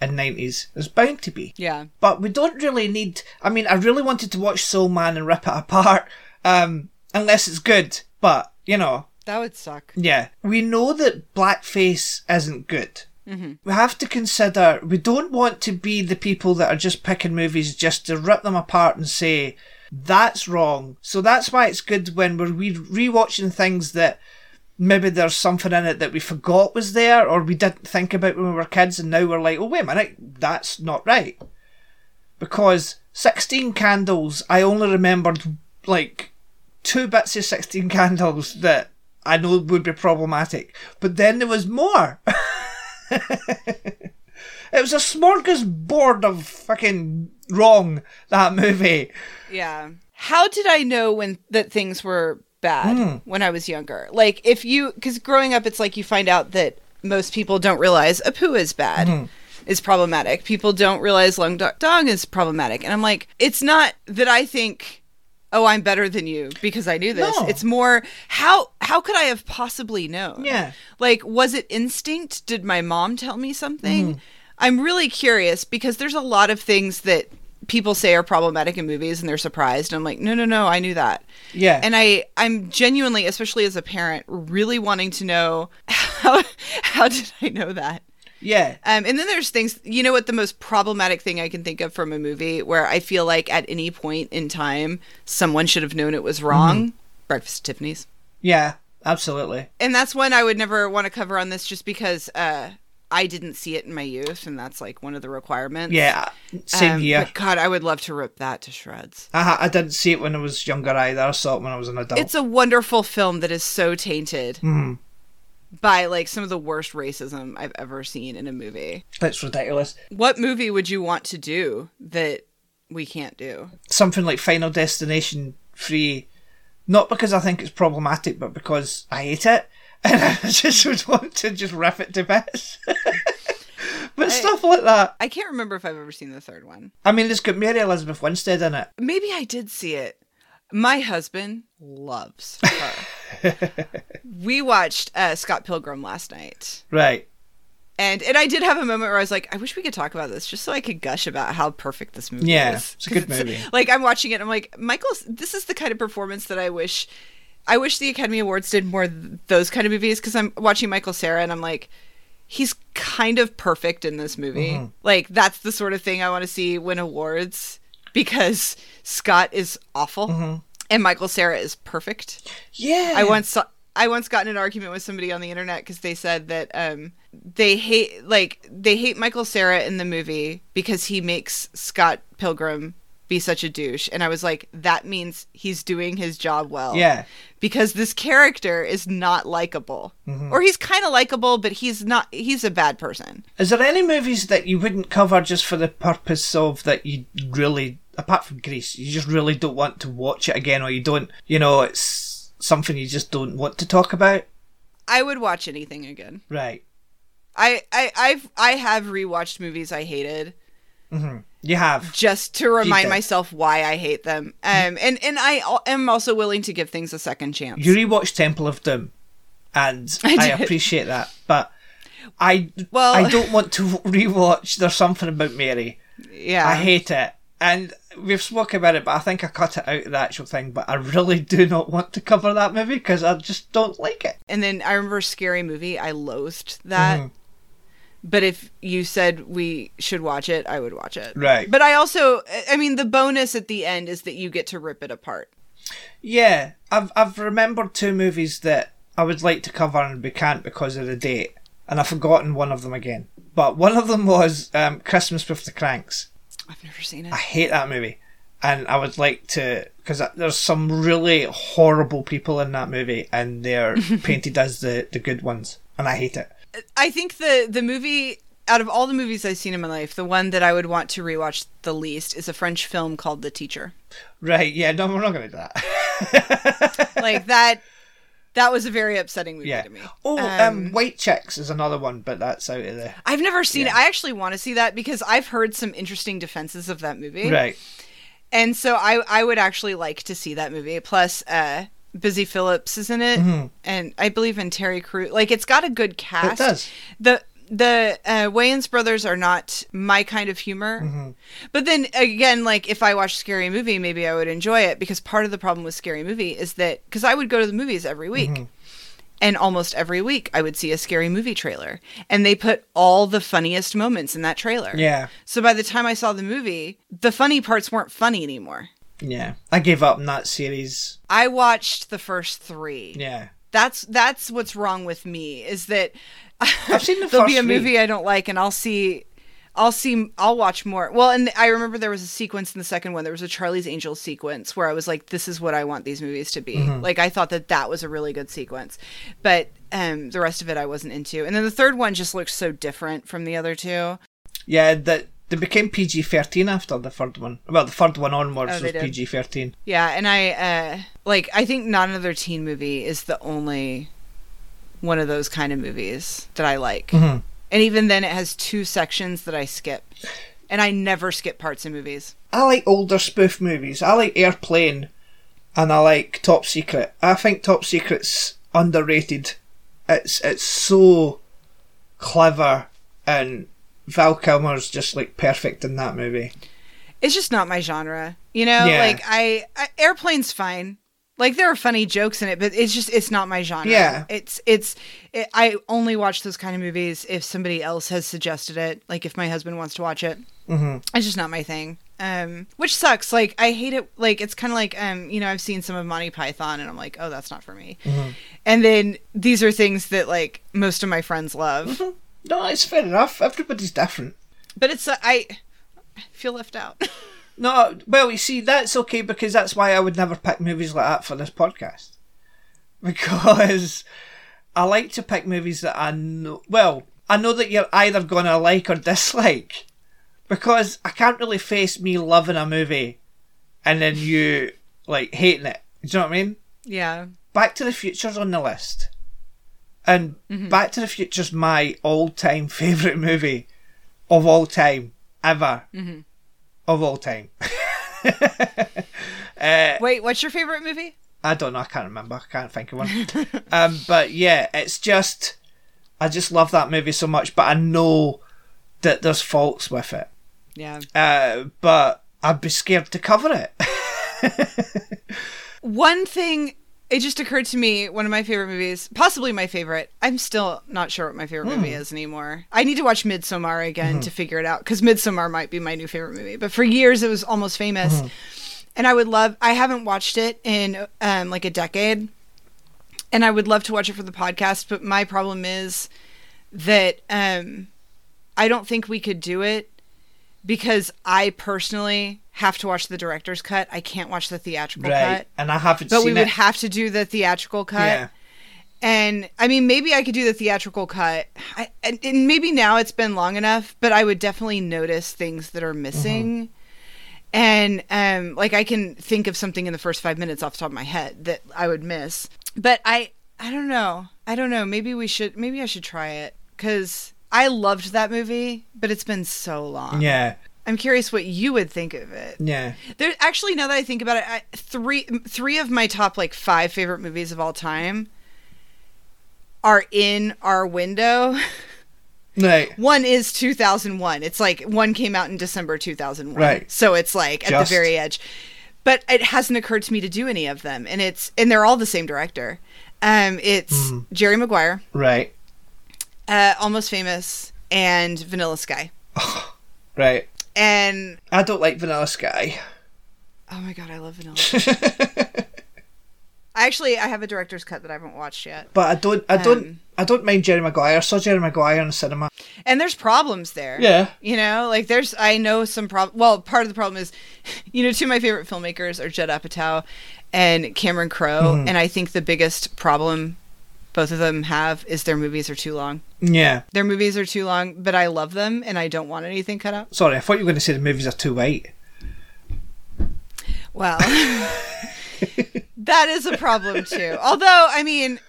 and 90s. There's bound to be. Yeah. But we don't really need. I mean, I really wanted to watch Soul Man and rip it apart, um, unless it's good. But, you know, That would suck. yeah. We know that blackface isn't good. We have to consider, we don't want to be the people that are just picking movies just to rip them apart and say, that's wrong. So that's why it's good when we're re- rewatching things that maybe there's something in it that we forgot was there or we didn't think about when we were kids and now we're like, oh, wait a minute, that's not right. Because 16 Candles, I only remembered like two bits of 16 [LAUGHS] Candles that I know would be problematic. But then there was more. [LAUGHS] it was a smorgasbord of fucking wrong, that movie. Yeah. How did I know when that things were bad Hmm. when I was younger? Like if you cuz growing up it's like you find out that most people don't realize Apu is bad. Hmm. Is problematic. People don't realize lung do- dong is problematic. And I'm like, it's not that I think, oh, I'm better than you because I knew this. No. It's more how how could I have possibly known? Yeah. Like, was it instinct? Did my mom tell me something? Mm-hmm. I'm really curious because there's a lot of things that people say are problematic in movies and they're surprised. And I'm like, no, no, no, I knew that. Yeah. And I, I'm genuinely, especially as a parent, really wanting to know [LAUGHS] how, how did I know that? yeah. Um, and then there's things, you know what, the most problematic thing I can think of from a movie where I feel like at any point in time, someone should have known it was wrong. Mm-hmm. Breakfast at Tiffany's Yeah. Absolutely. and that's one I would never want to cover on this just because uh, I didn't see it in my youth, and that's like one of the requirements. Yeah. Same Um, here. God, I would love to rip that to shreds. I, ha- I didn't see it when I was younger either. I saw it when I was an adult. It's a wonderful film that is so tainted Mhm. by like some of the worst racism I've ever seen in a movie. That's ridiculous. What movie would you want to do that we can't do? Something like Final Destination 3, not because I think it's problematic, but because I hate it. [LAUGHS] And I just would want to just rip it to bits. [LAUGHS] but stuff like that. I can't remember if I've ever seen the third one. I mean, it's got Mary Elizabeth Winstead in it. Maybe I did see it. My husband loves her. [LAUGHS] we watched uh, Scott Pilgrim last night. Right. And and I did have a moment where I was like, I wish we could talk about this just so I could gush about how perfect this movie Yeah, is. it's a good movie. Like I'm watching it, I'm like, Michael, this is the kind of performance that I wish I wish the Academy Awards did more th- those kind of movies because I'm watching Michael Cera and I'm like, he's kind of perfect in this movie. Mm-hmm. Like that's the sort of thing I want to see win awards because Scott is awful Mm-hmm. and Michael Cera is perfect. Yeah. I once saw, I once got in an argument with somebody on the internet because they said that um, they hate like they hate Michael Cera in the movie because he makes Scott Pilgrim be such a douche, and I was like, that means he's doing his job well. Yeah. Because this character is not likable, mm-hmm. or he's kind of likable, but he's not. He's a bad person. Is there any movies that you wouldn't cover just for the purpose of that you really, apart from Grease, you just really don't want to watch it again, or you don't, you know, it's something you just don't want to talk about? I would watch anything again. Right. I I I've I have rewatched movies I hated. You have. just to remind myself why I hate them. Um, and and I am also willing to give things a second chance. You rewatched Temple of Doom, and [LAUGHS] I I, appreciate that, but I, Well- I don't want to [LAUGHS] rewatch There's Something About Mary. yeah, I hate it. And we've spoken about it, but I think I cut it out of the actual thing. But I really do not want to cover that movie because I just don't like it. and then I remember Scary Movie. I loathed that. Mm-hmm. But if you said we should watch it, I would watch it. Right. But I also, I mean, the bonus at the end is that you get to rip it apart. Yeah, I've I've remembered two movies that I would like to cover and we can't because of the date, and I've forgotten one of them again. But one of them was um, Christmas with the Cranks. I've never seen it. I hate that movie, and I would like to because there's some really horrible people in that movie, and they're [LAUGHS] painted as the the good ones, and I hate it. I think the the movie out of all the movies I've seen in my life, the one that I would want to rewatch the least is a French film called The Teacher. Right? Yeah, no, we're not going to do that. [LAUGHS] Like that. That was a very upsetting movie yeah. to me. Oh, um, White Chicks is another one, but that's out of the I've never seen Yeah. it. I actually want to see that because I've heard some interesting defenses of that movie. right. And so I I would actually like to see that movie. Plus uh Busy Phillips isn't it and I believe in Terry Crews. Like it's got a good cast. Mm-hmm. It does. The the uh, Wayans brothers are not my kind of humor. Mm-hmm. But then again, like if I watched Scary Movie, maybe I would enjoy it because part of the problem with Scary Movie is that because I would go to the movies every week. Mm-hmm. And almost every week, I would see a scary movie trailer, and they put all the funniest moments in that trailer. Yeah. So by the time I saw the movie, the funny parts weren't funny anymore. Yeah. I gave up on that series. I watched the first three. Yeah. That's that's what's wrong with me is that [LAUGHS] I've seen the there'll be a three. movie I don't like, and I'll see. I'll see. I'll watch more. Well, and I remember there was a sequence in the second one. There was a Charlie's Angels sequence where I was like, "This is what I want these movies to be." Like I thought that that was a really good sequence, but um, the rest of it I wasn't into. And then the third one just looked so different from the other two. Yeah, that they became PG thirteen after the third one. Well, the third one onwards Oh, was. PG thirteen. Yeah, and I uh, like. I think not another teen movie is the only one of those kind of movies that I like. Mm-hmm. And even then, it has two sections that I skip, and I never skip parts in movies. I like older spoof movies. I like Airplane, and I like Top Secret. I think Top Secret's underrated. It's it's so clever, and Val Kilmer's just like perfect in that movie. it's just not my genre. You know, Yeah. like I, I airplane's fine. Like there are funny jokes in it, but it's just it's not my genre. Yeah. It's it's it, I only watch those kind of movies if somebody else has suggested it. Like if my husband wants to watch it. hmm It's just not my thing. Um, which sucks. Like I hate it. Like it's kind of like um, you know, I've seen some of Monty Python, and I'm like, oh, that's not for me. And then these are things that like most of my friends love, No, it's fair enough. Everybody's different. but it's uh, I feel left out. [LAUGHS] No, well, you see, that's okay because that's why I would never pick movies like that for this podcast. [LAUGHS] Because I like to pick movies that I know. Well, I know that you're either going to like or dislike. Because I can't really face me loving a movie and then you, like, hating it. Do you know what I mean? yeah. Back to the Future's on the list. And Back to the Future's my all time [LAUGHS] favourite movie of all time, ever. Of all time. [LAUGHS] Wait, what's your favorite movie? I don't know, I can't remember. I can't think of one. [LAUGHS] um, but yeah, it's just. I just love that movie so much, but I know that there's faults with it. Yeah. Uh, but I'd be scared to cover it. One thing it just occurred to me, one of my favorite movies, possibly my favorite. I'm still not sure what my favorite movie is anymore. I need to watch Midsommar again to figure it out because Midsommar might be my new favorite movie. But for years, it was almost famous, and I would love. I haven't watched it in um, like a decade, and I would love to watch it for the podcast. But my problem is that um, I don't think we could do it because I personally have to watch the director's cut. I can't watch the theatrical cut. right. cut. And I haven't But we would it. have to do the theatrical cut. yeah. And I mean, maybe I could do the theatrical cut. I, and, and maybe now it's been long enough, but I would definitely notice things that are missing. And um, like I can think of something in the first five minutes off the top of my head that I would miss. But I, I don't know. I don't know. Maybe we should. Maybe I should try it because I loved that movie, but it's been so long. Yeah. I'm curious what you would think of it. Yeah. There actually, now that I think about it, I, three three of my top like five favorite movies of all time are in our window. [LAUGHS] Right. One is 2001. It's like one came out in December 2001. Right. So it's like at Just. the very edge. But it hasn't occurred to me to do any of them, and it's and they're all the same director. Um, it's Hmm. Jerry Maguire, Right. uh, Almost Famous, and Vanilla Sky. [LAUGHS] Right. And I don't like Vanilla Sky. oh my god, I love Vanilla. [LAUGHS] I actually I have a director's cut that I haven't watched yet. But I don't I don't Um, I don't mind Jerry Maguire. I saw Jerry Maguire in the cinema. and there's problems there. Yeah. You know, like there's I know some problem. Well, part of the problem is, [LAUGHS] you know, two of my favorite filmmakers are Judd Apatow and Cameron Crowe, Mm-hmm. and I think the biggest problem both of them have is their movies are too long. Yeah. Their movies are too long, but I love them and I don't want anything cut out. Sorry, I thought you were going to say the movies are too white. Well, [LAUGHS] that is a problem too. Although, I mean,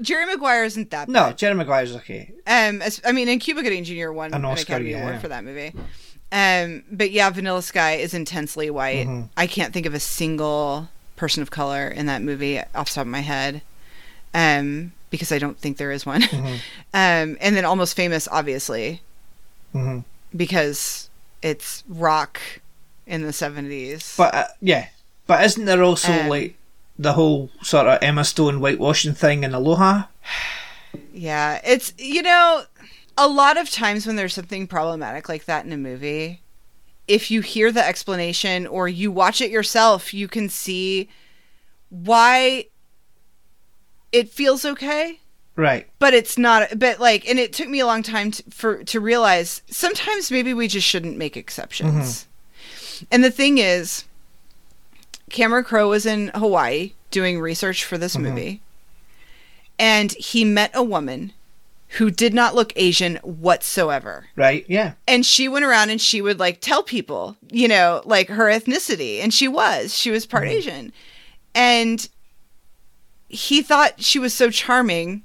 Jerry Maguire isn't that bad. No, Jerry Maguire's okay. Um, I mean, and Cuba Gooding Jr. won An an, Oscar, Academy yeah. Award for that movie. Um, but yeah, Vanilla Sky is intensely white. Mm-hmm. I can't think of a single person of color in that movie off the top of my head, um, because I don't think there is one. Mm-hmm. [LAUGHS] um, and then Almost Famous, obviously, hmm because it's rock in the seventies. But uh, yeah, but isn't there also Um, like the whole sort of Emma Stone whitewashing thing in Aloha? [SIGHS] Yeah, it's you know, a lot of times when there's something problematic like that in a movie, if you hear the explanation or you watch it yourself, you can see why it feels okay Right. but it's not but like and it took me a long time to, for to realize sometimes maybe we just shouldn't make exceptions mm-hmm. and the thing is cameron crowe was in hawaii doing research for this mm-hmm. movie and he met a woman who did not look asian whatsoever Right. Yeah. and she went around and she would like tell people you know like her ethnicity and she was she was part mm-hmm. asian and he thought she was so charming.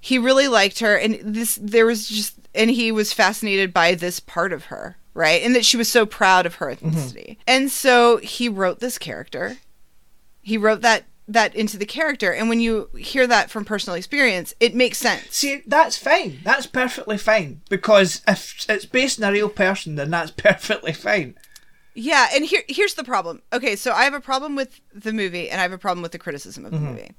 He really liked her and this there was just and he was fascinated by this part of her right? And that she was so proud of her mm-hmm. ethnicity. And so he wrote this character. He wrote that that into the character and when you hear that from personal experience it makes sense. See, that's fine. That's perfectly fine because if it's based on a real person, then that's [LAUGHS] perfectly fine. Yeah, and here here's the problem. Okay, so I have a problem with the movie and I have a problem with the criticism of the mm-hmm. movie.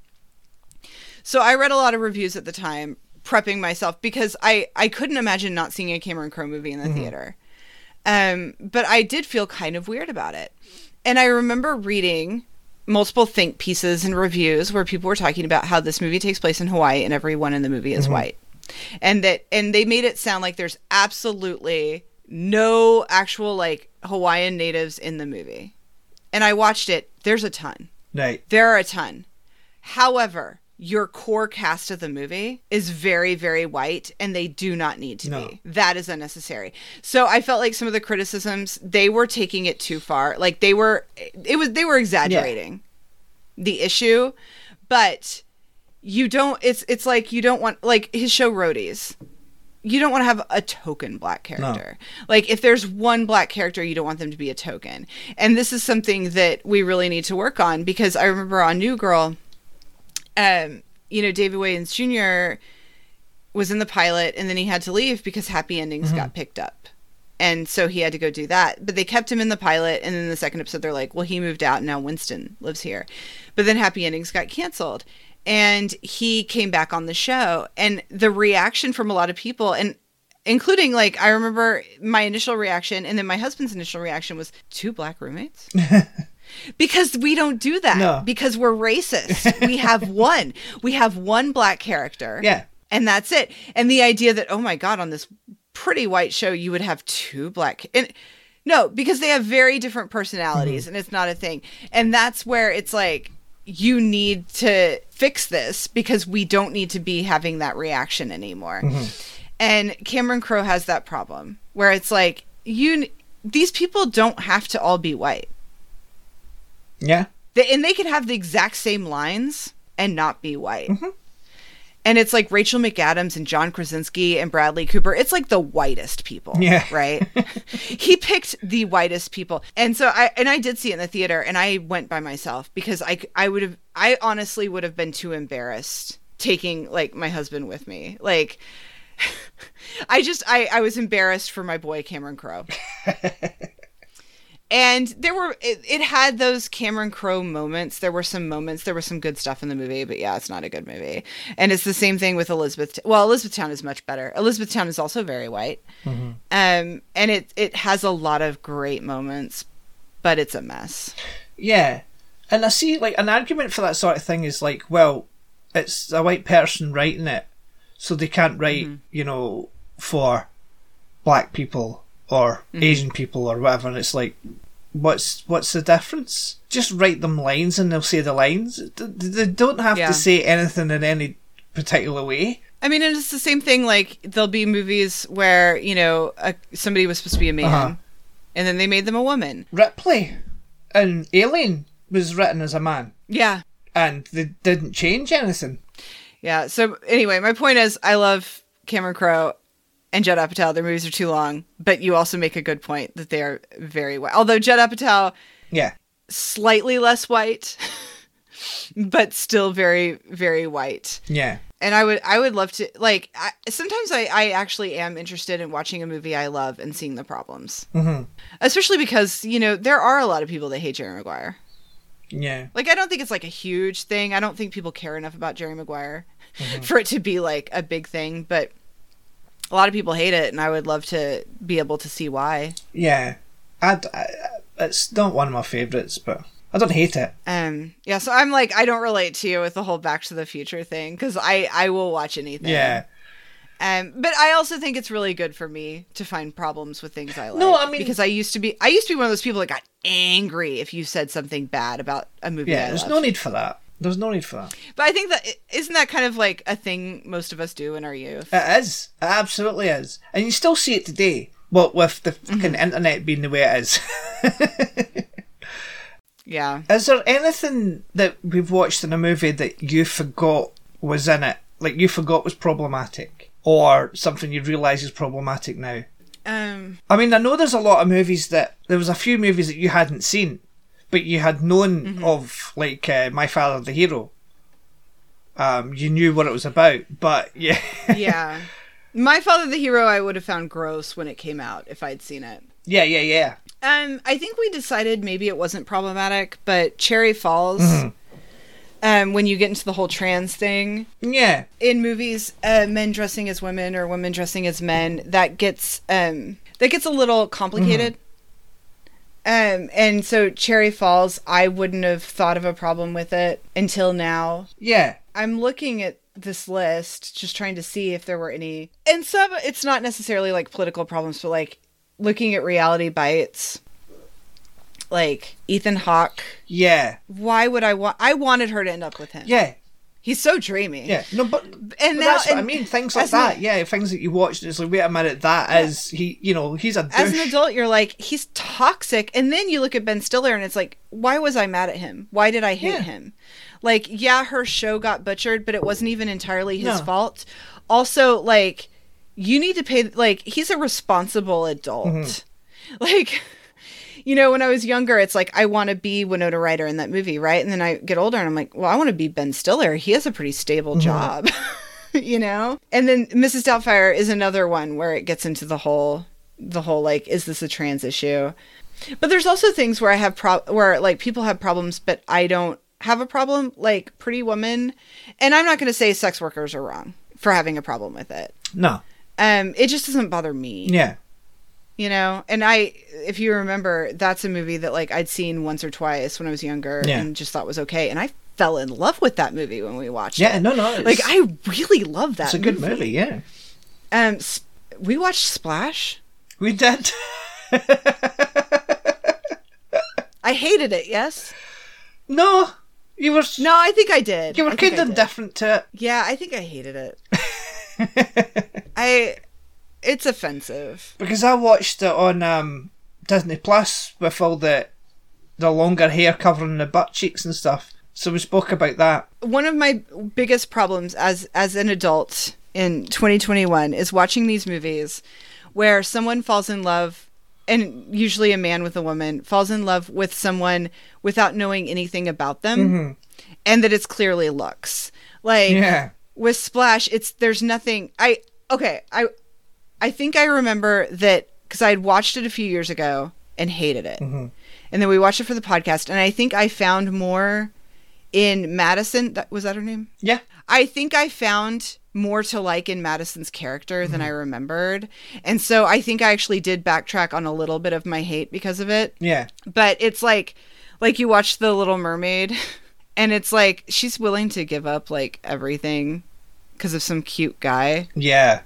So I read a lot of reviews at the time prepping myself because I I couldn't imagine not seeing a Cameron Crowe movie in the mm-hmm. theater. Um but I did feel kind of weird about it. And I remember reading multiple think pieces and reviews where people were talking about how this movie takes place in Hawaii and everyone in the movie is mm-hmm. white. And that and they made it sound like there's absolutely no actual like Hawaiian natives in the movie. And I watched it. There's a ton. Right. There are a ton. However, your core cast of the movie is very, very white, and they do not need to No. be. That is unnecessary. So I felt like some of the criticisms they were taking it too far. Like they were, it was they were exaggerating the issue, but you don't. It's it's like you don't want like his show Roadies. You don't want to have a token black character. Like if there's one black character, you don't want them to be a token. And this is something that we really need to work on because I remember on New Girl, um, you know, Damon Wayans Jr. was in the pilot and then he had to leave because Happy Endings got picked up. And so he had to go do that. But they kept him in the pilot and then the second episode they're like, well, he moved out and now Winston lives here. But then Happy Endings got canceled. And he came back on the show and the reaction from a lot of people and including like I remember my initial reaction and then my husband's initial reaction was two black roommates. [LAUGHS] Because we don't do that. No. Because we're racist. we have [LAUGHS] one. We have one black character. Yeah. And that's it. And the idea that, oh my God, on this pretty white show, you would have two black. And no, because they have very different personalities mm-hmm. and it's not a thing. And that's where it's like, you need to fix this because we don't need to be having that reaction anymore. Mm-hmm. And Cameron Crowe has that problem where it's like, you, these people don't have to all be white. Yeah. They, and they can have the exact same lines and not be white. Mm-hmm. And it's like Rachel McAdams and John Krasinski and Bradley Cooper. It's like the whitest people. Yeah. Right. [LAUGHS] he picked the whitest people. And so I, and I did see it in the theater and I went by myself because I, I would have, I honestly would have been too embarrassed taking like my husband with me. Like, [LAUGHS] I just, I, I was embarrassed for my boy Cameron Crowe. [LAUGHS] And there were it, it had those Cameron Crowe moments. There were some moments. There was some good stuff in the movie, but yeah, it's not a good movie. And it's the same thing with Elizabeth. Well, Elizabethtown is much better. Elizabethtown is also very white, um, and it it has a lot of great moments, but it's a mess. Yeah. And I see, like, an argument for that sort of thing is like, well, it's a white person writing it, so they can't write, you know, for black people or Asian people or whatever. And it's like, what's what's the difference? Just write them lines and they'll say the lines. They don't have Yeah. to say anything in any particular way. I mean, and it's the same thing. Like there'll be movies where you know a, somebody was supposed to be a man, Uh-huh. and then they made them a woman. Ripley and Alien was written as a man, Yeah, and they didn't change anything. Yeah. So anyway, my point is, I love Cameron Crowe and Judd Apatow. Their movies are too long, but you also make a good point that they are very white. Although Judd Apatow Yeah. slightly less white, [LAUGHS] but still very very white. Yeah. And I would I would love to like I, sometimes I I actually am interested in watching a movie I love and seeing the problems, hmm especially because you know there are a lot of people that hate Jerry Maguire. Yeah. Like I don't think it's like a huge thing. I don't think people care enough about Jerry Maguire [LAUGHS] for it to be like a big thing, but a lot of people hate it and I would love to be able to see why. Yeah, I'd, I, it's not one of my favourites, but I don't hate it. Um, yeah, so I'm like, I don't relate to you with the whole Back to the Future thing because I I will watch anything. Yeah. Um, but I also think it's really good for me to find problems with things I like. No, I mean- because I used to be I used to be one of those people that got angry if you said something bad about a movie. Yeah, there's no need for that. There's no need for that. But I think that isn't that kind of like a thing most of us do in our youth. It is. It absolutely is. And you still see it today. Well, with the fucking internet being the way it is. [LAUGHS] Yeah. is there anything that we've watched in a movie that you forgot was in it? Like you forgot was problematic? Or something you realise is problematic now? Um. I mean, I know there's a lot of movies that there was a few movies that you hadn't seen, but you had known of, like uh, My Father the Hero. Um, you knew what it was about, but [LAUGHS] yeah, Yeah. My Father the Hero, I would have found gross when it came out if I'd seen it. yeah, yeah, yeah. Um, I think we decided maybe it wasn't problematic, but Cherry Falls, um, when you get into the whole trans thing Yeah, in movies, uh, men dressing as women or women dressing as men, that gets um, that gets a little complicated. Um, and so Cherry Falls, I wouldn't have thought of a problem with it until now. yeah, I'm looking at this list, just trying to see if there were any. And some, it's not necessarily like political problems, but like looking at reality bites. Like Ethan Hawke. yeah, Why would I want? I wanted her to end up with him. yeah, He's so dreamy. yeah. No, but, And but now, that's what I mean. Things like an- that. Yeah, things that you watched. It's like, wait a minute, That that is he. You know, he's a douche. As an adult, you're like, he's toxic. And then you look at Ben Stiller and it's like, why was I mad at him? Why did I hate Yeah. him? Like, yeah, her show got butchered, but it wasn't even entirely his No. fault. Also, like, you need to pay, like, he's a responsible adult. Mm-hmm. [LAUGHS] Like, you know, when I was younger, it's like, I want to be Winona Ryder in that movie, right? And then I get older and I'm like, well, I want to be Ben Stiller. He has a pretty stable Mm-hmm. job, [LAUGHS] you know? And then Mrs. Doubtfire is another one where it gets into the whole, the whole, like, is this a trans issue? But there's also things where I have pro where like people have problems, but I don't have a problem, like Pretty Woman. And I'm not going to say sex workers are wrong for having a problem with it. no, Um, it just doesn't bother me, yeah, you know. And I, if you remember, that's a movie that like I'd seen once or twice when I was younger, Yeah. and just thought was okay. And I fell in love with that movie when we watched yeah. it. Yeah no, no. Like I really love that. it's a good movie. Yeah, Um, s- we watched Splash. we did. [LAUGHS] I hated it. Yes. no, you were. No, I think I did. you were I kind of did. different to it. Yeah, I think I hated it. [LAUGHS] I it's offensive. because I watched it on um, Disney Plus with all the the longer hair covering the butt cheeks and stuff. So we spoke about that. One of my biggest problems as as an adult in 2021 is watching these movies where someone falls in love and usually a man with a woman falls in love with someone without knowing anything about them and that it's clearly looks. Like Yeah. with Splash, it's there's nothing. I okay. I I think I remember that because I had watched it a few years ago and hated it, mm-hmm. and then we watched it for the podcast, and I think I found more in Madison. That was that her name. Yeah. I think I found more to like in Madison's character than mm-hmm. I remembered, and so I think I actually did backtrack on a little bit of my hate because of it Yeah. but it's like like you watch the little mermaid [LAUGHS] and it's like she's willing to give up like everything because of some cute guy Yeah.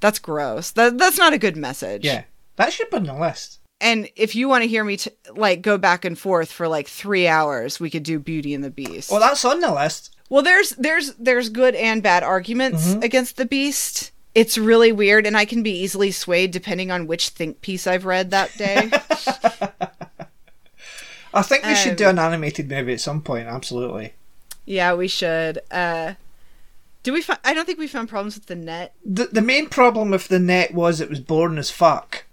That's gross that, that's not a good message Yeah. That should be on the list. and if you want to hear me t- like go back and forth for like three hours we could do beauty and the beast Well, that's on the list. well there's there's there's good and bad arguments against the beast it's really weird and i can be easily swayed depending on which think piece i've read that day [LAUGHS] I think we should do Um, an animated movie at some point. Absolutely. Yeah, we should. Uh do we find I don't think we found problems with the net. The the main problem with the net was it was boring as fuck.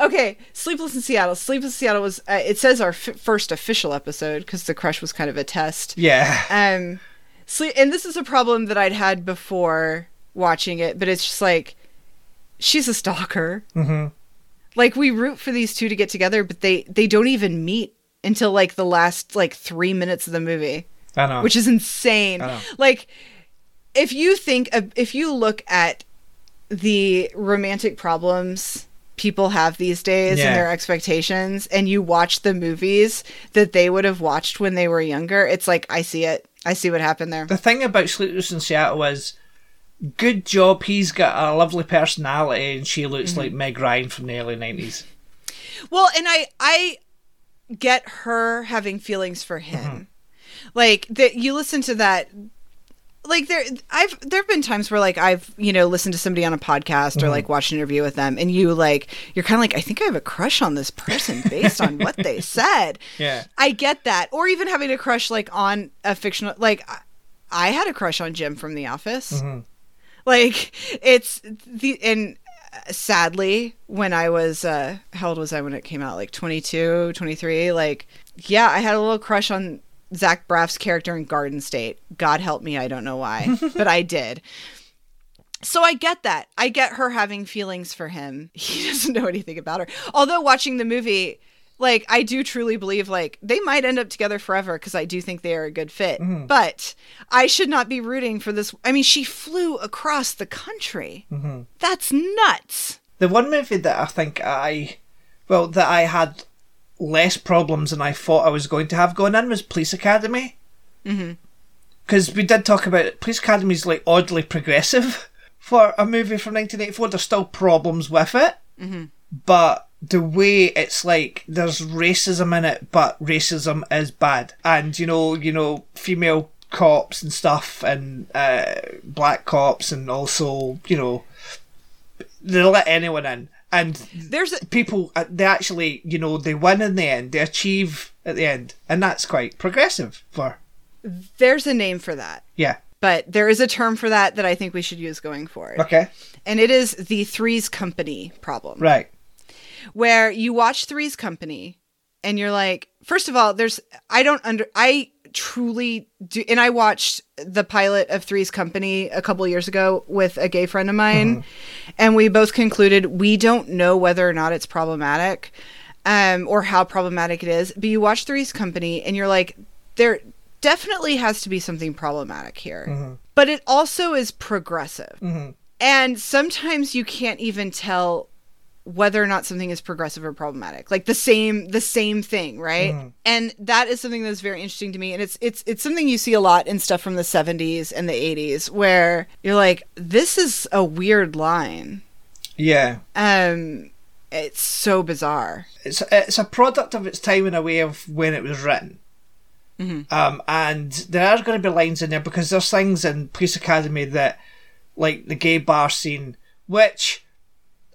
Okay, Sleepless in Seattle. Sleepless in Seattle was uh, it says our f- first official episode cuz the crush was kind of a test. Yeah. Um sleep and this is a problem that I'd had before watching it, but it's just like she's a stalker. Mhm. Like we root for these two to get together, but they they don't even meet until like the last like 3 minutes of the movie. I know. which is insane. I know. Like, if you think of, if you look at the romantic problems people have these days Yeah. and their expectations and you watch the movies that they would have watched when they were younger, it's like I see it. I see what happened there. The thing about Sleepless in Seattle is, good job. He's got a lovely personality, and she looks mm-hmm. like Meg Ryan from the early nineties. Well, and I I get her having feelings for him. Mm-hmm. Like that you listen to that like there I've there've been times where like I've, you know, listened to somebody on a podcast or like watched an interview with them and you like you're kind of like I think I have a crush on this person based on what they [LAUGHS] said. Yeah. I get that. Or even having a crush like on a fictional like I, I had a crush on Jim from The Office. Like it's the and sadly when I was uh how old was I when it came out? Like 22, 23, like yeah, I had a little crush on Zach Braff's character in Garden State. God help me, I don't know why, [LAUGHS] but I did. So I get that. I get her having feelings for him. [LAUGHS] He doesn't know anything about her. Although watching the movie, like I do truly believe like they might end up together forever because I do think they are a good fit. Mm-hmm. But I should not be rooting for this. I mean, she flew across the country. Mm-hmm. That's nuts. The one movie that I think I, well, that I had less problems than I thought I was going to have going in was Police Academy. Because we did talk about it. Police Academy is like oddly progressive [LAUGHS] for a movie from 1984. There's still problems with it, but the way it's like there's racism in it, but racism is bad, and you know, you know, female cops and stuff, and uh, black cops, and also you know, they let anyone in, and There's a, people uh, they actually you know they win in the end, they achieve at the end, and that's quite progressive for there's a name for that. yeah. But there is a term for that that I think we should use going forward. Okay, And it is the Three's Company problem. right. where you watch Three's Company and you're like, first of all, there's I don't under I truly do and I watched the pilot of Three's Company a couple years ago with a gay friend of mine uh-huh. and we both concluded we don't know whether or not it's problematic um or how problematic it is. But you watch Three's Company and you're like there definitely has to be something problematic here. Uh-huh. But it also is progressive. Mm-hmm. And sometimes you can't even tell whether or not something is progressive or problematic. Like the same the same thing right? And that is something that's very interesting to me. And it's it's it's something you see a lot in stuff from the 70s and the 80s where you're like this is a weird line. Yeah. um it's so bizarre. It's it's a product of its time in a way of when it was written. Um, and there are going to be lines in there because there's things in Police Academy that, like the gay bar scene, which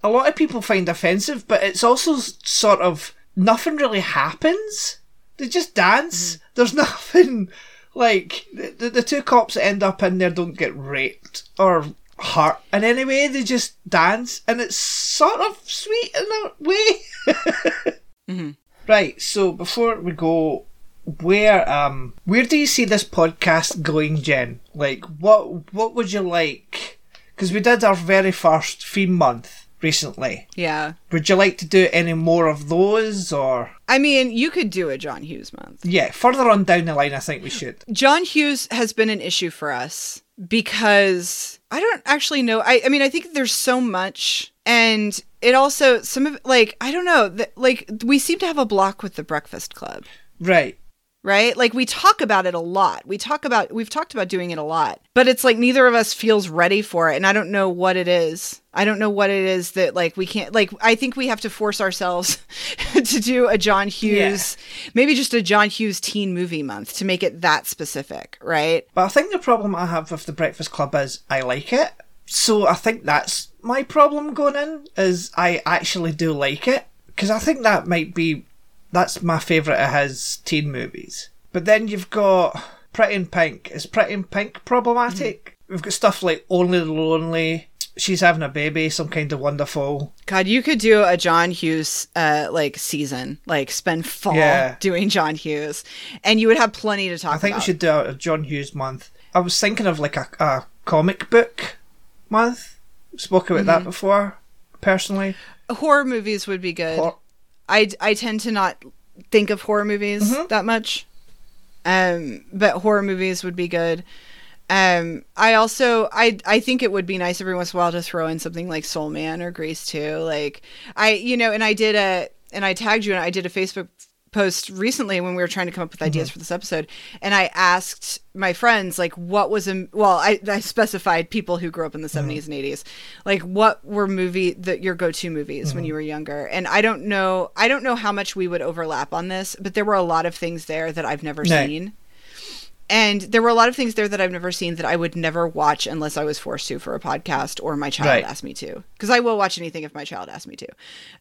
a lot of people find offensive, but it's also sort of nothing really happens. They just dance. There's [LAUGHS] nothing like the, the, two cops that end up in there don't get raped or hurt in any way. They just dance, and it's sort of sweet in a way. [LAUGHS] Right. So before we go, where um where do you see this podcast going, Jen? Like, what what would you like? Because we did our very first theme month recently. yeah Would you like to do any more of those, or i mean you could do a john hughes month yeah, further on down the line, I think we should. John Hughes has been an issue for us because I don't actually know. I, I mean, I think there's so much, and it also some of like I don't know. th- Like we seem to have a block with the Breakfast Club, Right. Right? Like we talk about it a lot. We talk about we've talked about doing it a lot, but it's like neither of us feels ready for it, and I don't know what it is. I don't know what it is that like we can't like. I think we have to force ourselves [LAUGHS] to do a John Hughes, maybe just a John Hughes teen movie month to make it that specific, right? But I think the problem I have with the Breakfast Club is I like it. So I think that's my problem going in is I actually do like it because I think that might be that's my favourite of his teen movies. But then you've got Pretty in Pink. Is Pretty in Pink problematic? We've got stuff like Only the Lonely. She's having a baby. Some kind of wonderful. God, you could do a John Hughes uh like season, like spend fall Yeah. doing John Hughes, and you would have plenty to talk I think about. we should do a John Hughes month. I was thinking of like a, a comic book month. Spoke about that before, personally. Horror movies would be good. Hor- I I tend to not think of horror movies Mm-hmm. that much, um, but horror movies would be good. Um, I also I I think it would be nice every once in a while to throw in something like Soul Man or Grease 2. Like I you know, and I did a and I tagged you and I did a Facebook post recently when we were trying to come up with ideas mm-hmm. for this episode and I asked my friends like what was a well I, I specified people who grew up in the mm-hmm. 70s and 80s like what were movie that your go-to movies when mm-hmm. you were younger? And I don't know I don't know how much we would overlap on this but there were a lot of things there that I've never No. seen and there were a lot of things there that I've never seen that I would never watch unless I was forced to for a podcast or my child Right. asked me to. Because I will watch anything if my child asks me to.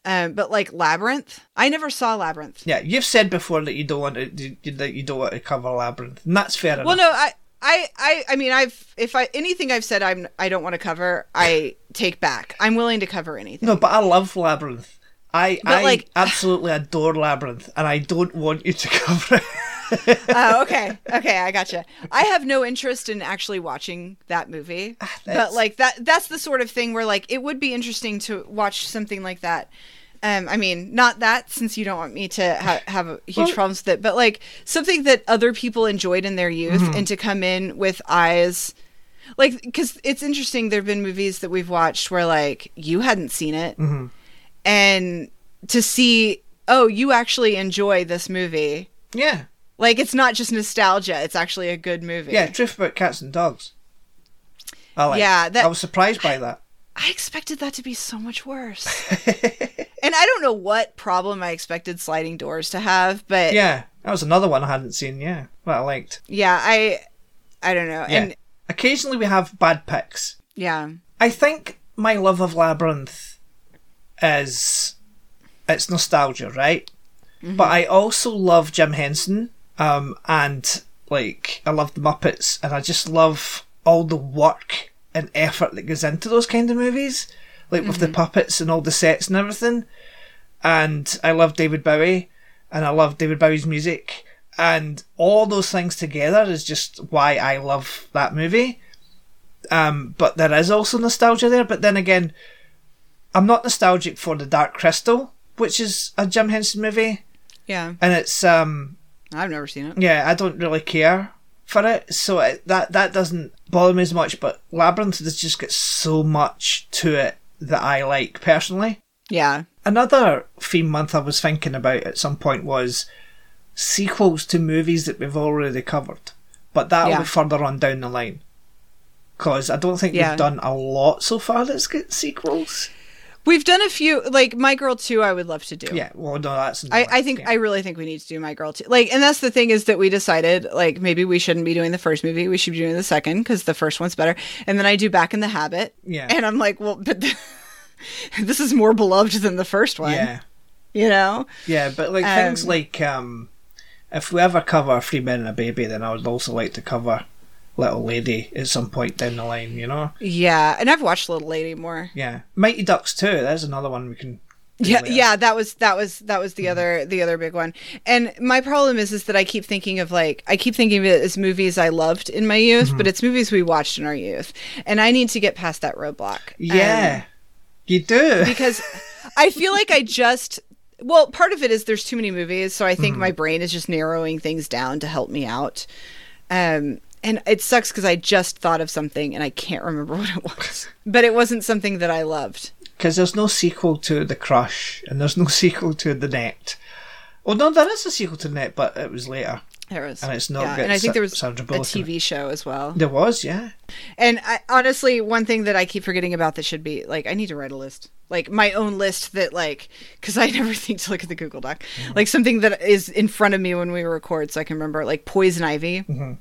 Um, but like Labyrinth, I never saw Labyrinth. Yeah, you've said before that you don't want to that you don't want to cover labyrinth, and that's fair enough. Well, no, I, I, I, I mean, I've if I anything I've said I'm I don't want to cover, I take back. I'm willing to cover anything. No, but I love labyrinth. I But, I like- absolutely adore labyrinth, and I don't want you to [LAUGHS] cover it. [LAUGHS] oh, okay, okay, I gotcha. I have no interest in actually watching that movie, but like that—that's the sort of thing where like it would be interesting to watch something like that. Um, I mean, not that since you don't want me to ha- have a huge Well- problems with it, but like something that other people enjoyed in their youth, Mm-hmm. and to come in with eyes like because it's interesting. There've been movies that we've watched where like you hadn't seen it, Mm-hmm. and to see oh you actually enjoy this movie Yeah, like it's not just nostalgia; it's actually a good movie. yeah. Truth about cats and dogs. I like. Yeah, that- I was surprised by that. [SIGHS] I expected that to be so much worse. [LAUGHS] and I don't know what problem I expected sliding doors to have, but yeah, that was another one I hadn't seen. Yeah, that I liked. Yeah, I I don't know. Yeah. And Occasionally we have bad picks. yeah. I think my love of Labyrinth is it's nostalgia, right? Mm-hmm. But I also love Jim Henson, um, and like I love the Muppets, and I just love all the work and effort that goes into those kind of movies, like with the puppets and all the sets and everything. And I love David Bowie, and I love David Bowie's music, and all those things together is just why I love that movie. Um, but there is also nostalgia there. But then again, I'm not nostalgic for the Dark Crystal, which is a Jim Henson movie, Yeah. and it's um, I've never seen it. yeah, I don't really care for it, so it, that that doesn't bother me as much. But Labyrinth has just got so much to it that I like personally. Yeah. Another theme month I was thinking about at some point was sequels to movies that we've already covered, but that'll Yeah. be further on down the line. Because I don't think Yeah. we've done a lot so far that's got sequels. We've done a few like My Girl 2 I would love to do. Yeah, well, no, that's. I, I think I really think we need to do My Girl 2. Like and that's the thing is that we decided like maybe we shouldn't be doing the first movie, we should be doing the second cuz the first one's better. And then I do Back in the Habit. Yeah. And I'm like, well, but [LAUGHS] this is more beloved than the first one. Yeah, You know? yeah, but like things Um, like um, if we ever cover Three Men and a Baby, then I would also like to cover Little Lady at some point down the line. You know? Yeah, and I've watched Little Lady more. Yeah, Mighty Ducks too. There's another one we can. Yeah, later. yeah, that was that was that was the other the other big one. And my problem is is that I keep thinking of like I keep thinking of it as movies I loved in my youth, Mm-hmm. but it's movies we watched in our youth. And I need to get past that roadblock. Um, Yeah, you do. because [LAUGHS] I feel like I just well, part of it is there's too many movies, so I think Mm-hmm. my brain is just narrowing things down to help me out. Um and it sucks because I just thought of something and I can't remember [LAUGHS] what it was. But it wasn't something that I loved. Because there's no sequel to The Crush, and there's no [LAUGHS] sequel to The Net. Well, no, there is a sequel to The Net, but it was later. There was, And it's not yeah, got and I think there was a TV show as well. There was, yeah. And I, honestly, one thing that I keep forgetting about that should be like I need to write a list, like my own list that like because I [LAUGHS] never think to look at the Google Doc, Mm-hmm. like something that is in front of me when we record, so I can remember like Poison Ivy. Mm-hmm.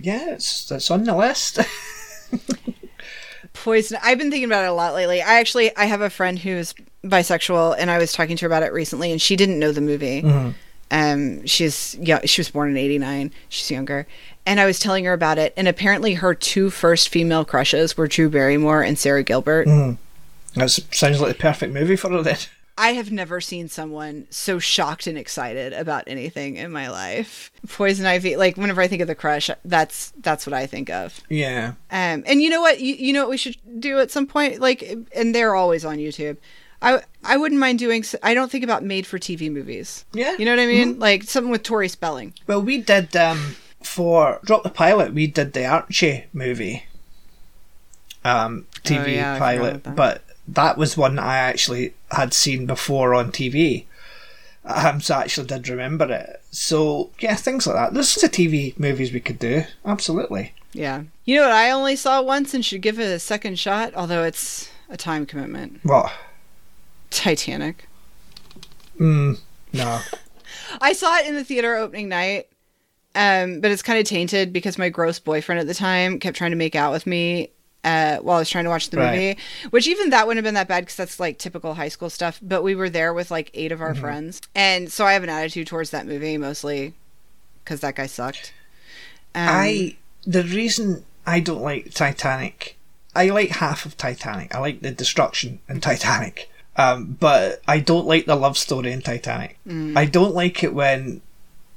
Yeah, it's, it's on the list. [LAUGHS] Poison. I've been thinking about it a lot lately. I actually I have a friend who's bisexual, and I was talking to her about it recently, and she didn't know the movie. Mm-hmm. Um, she's yeah, she was born in '89. She's younger, and I was telling her about it, and apparently her two first female crushes were Drew Barrymore and Sara Gilbert. that sounds like the perfect movie for her then. [LAUGHS] I have never seen someone so shocked and excited about anything in my life. Poison Ivy, like whenever I think of the crush, that's that's what I think of. Yeah. Um, and you know what? You, you know what we should do at some point? Like, and they're always on YouTube. I I wouldn't mind doing. I don't think about made for TV movies. Yeah. You know what I mean? Like something with Tori Spelling. Well, we did um, for Drop the Pilot, we did the Archie movie um, TV Oh, yeah, pilot, but that was one I actually had seen before on TV. Um, so I actually did remember it. So yeah, things like that. There's the TV movies we could do. Absolutely. Yeah. You know what I only saw once and should give it a second shot, although it's a time commitment. What? Titanic. Mm, no. [LAUGHS] I saw it in the theater opening night, um, but it's kind of tainted because my gross boyfriend at the time kept trying to make out with me uh, while I was trying to watch the Right. movie. Which even that wouldn't have been that bad because that's like typical high school stuff. But we were there with like eight of Mm-hmm. our friends, and so I have an attitude towards that movie mostly because that guy sucked. Um, I the reason I don't like Titanic, I like half of Titanic. I like the destruction in Titanic, um, but I don't like the love story in Titanic. I don't like it when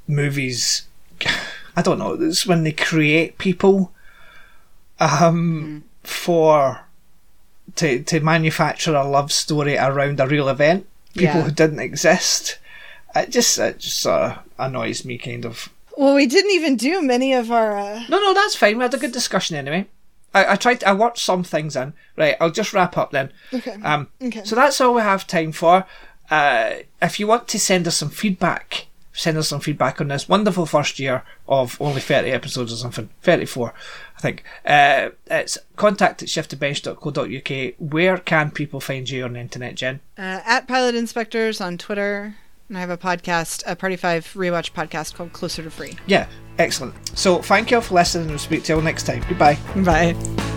movies. [SIGHS] I don't know. It's when they create people, um, for to to manufacture a love story around a real event. People Yeah. who didn't exist. It just it just sort of annoys me, kind of. well, we didn't even do many of our. Uh... No, no, that's fine. We had a good discussion anyway. I, I tried. I worked some things in. Right, I'll just wrap up then. Okay. Um, Okay. So that's all we have time for. Uh, if you want to send us some feedback, send us some feedback on this wonderful first year of only 30 episodes or something. 34, I think. Uh, it's contact at shiftedbench.co.uk. Where can people find you on the internet, Jen? Uh, at Pilot Inspectors on Twitter. And I have a podcast, a Party 5 rewatch podcast called Closer to Free. Yeah, excellent. So thank you all for listening and we'll speak to you all next time. Goodbye. Bye.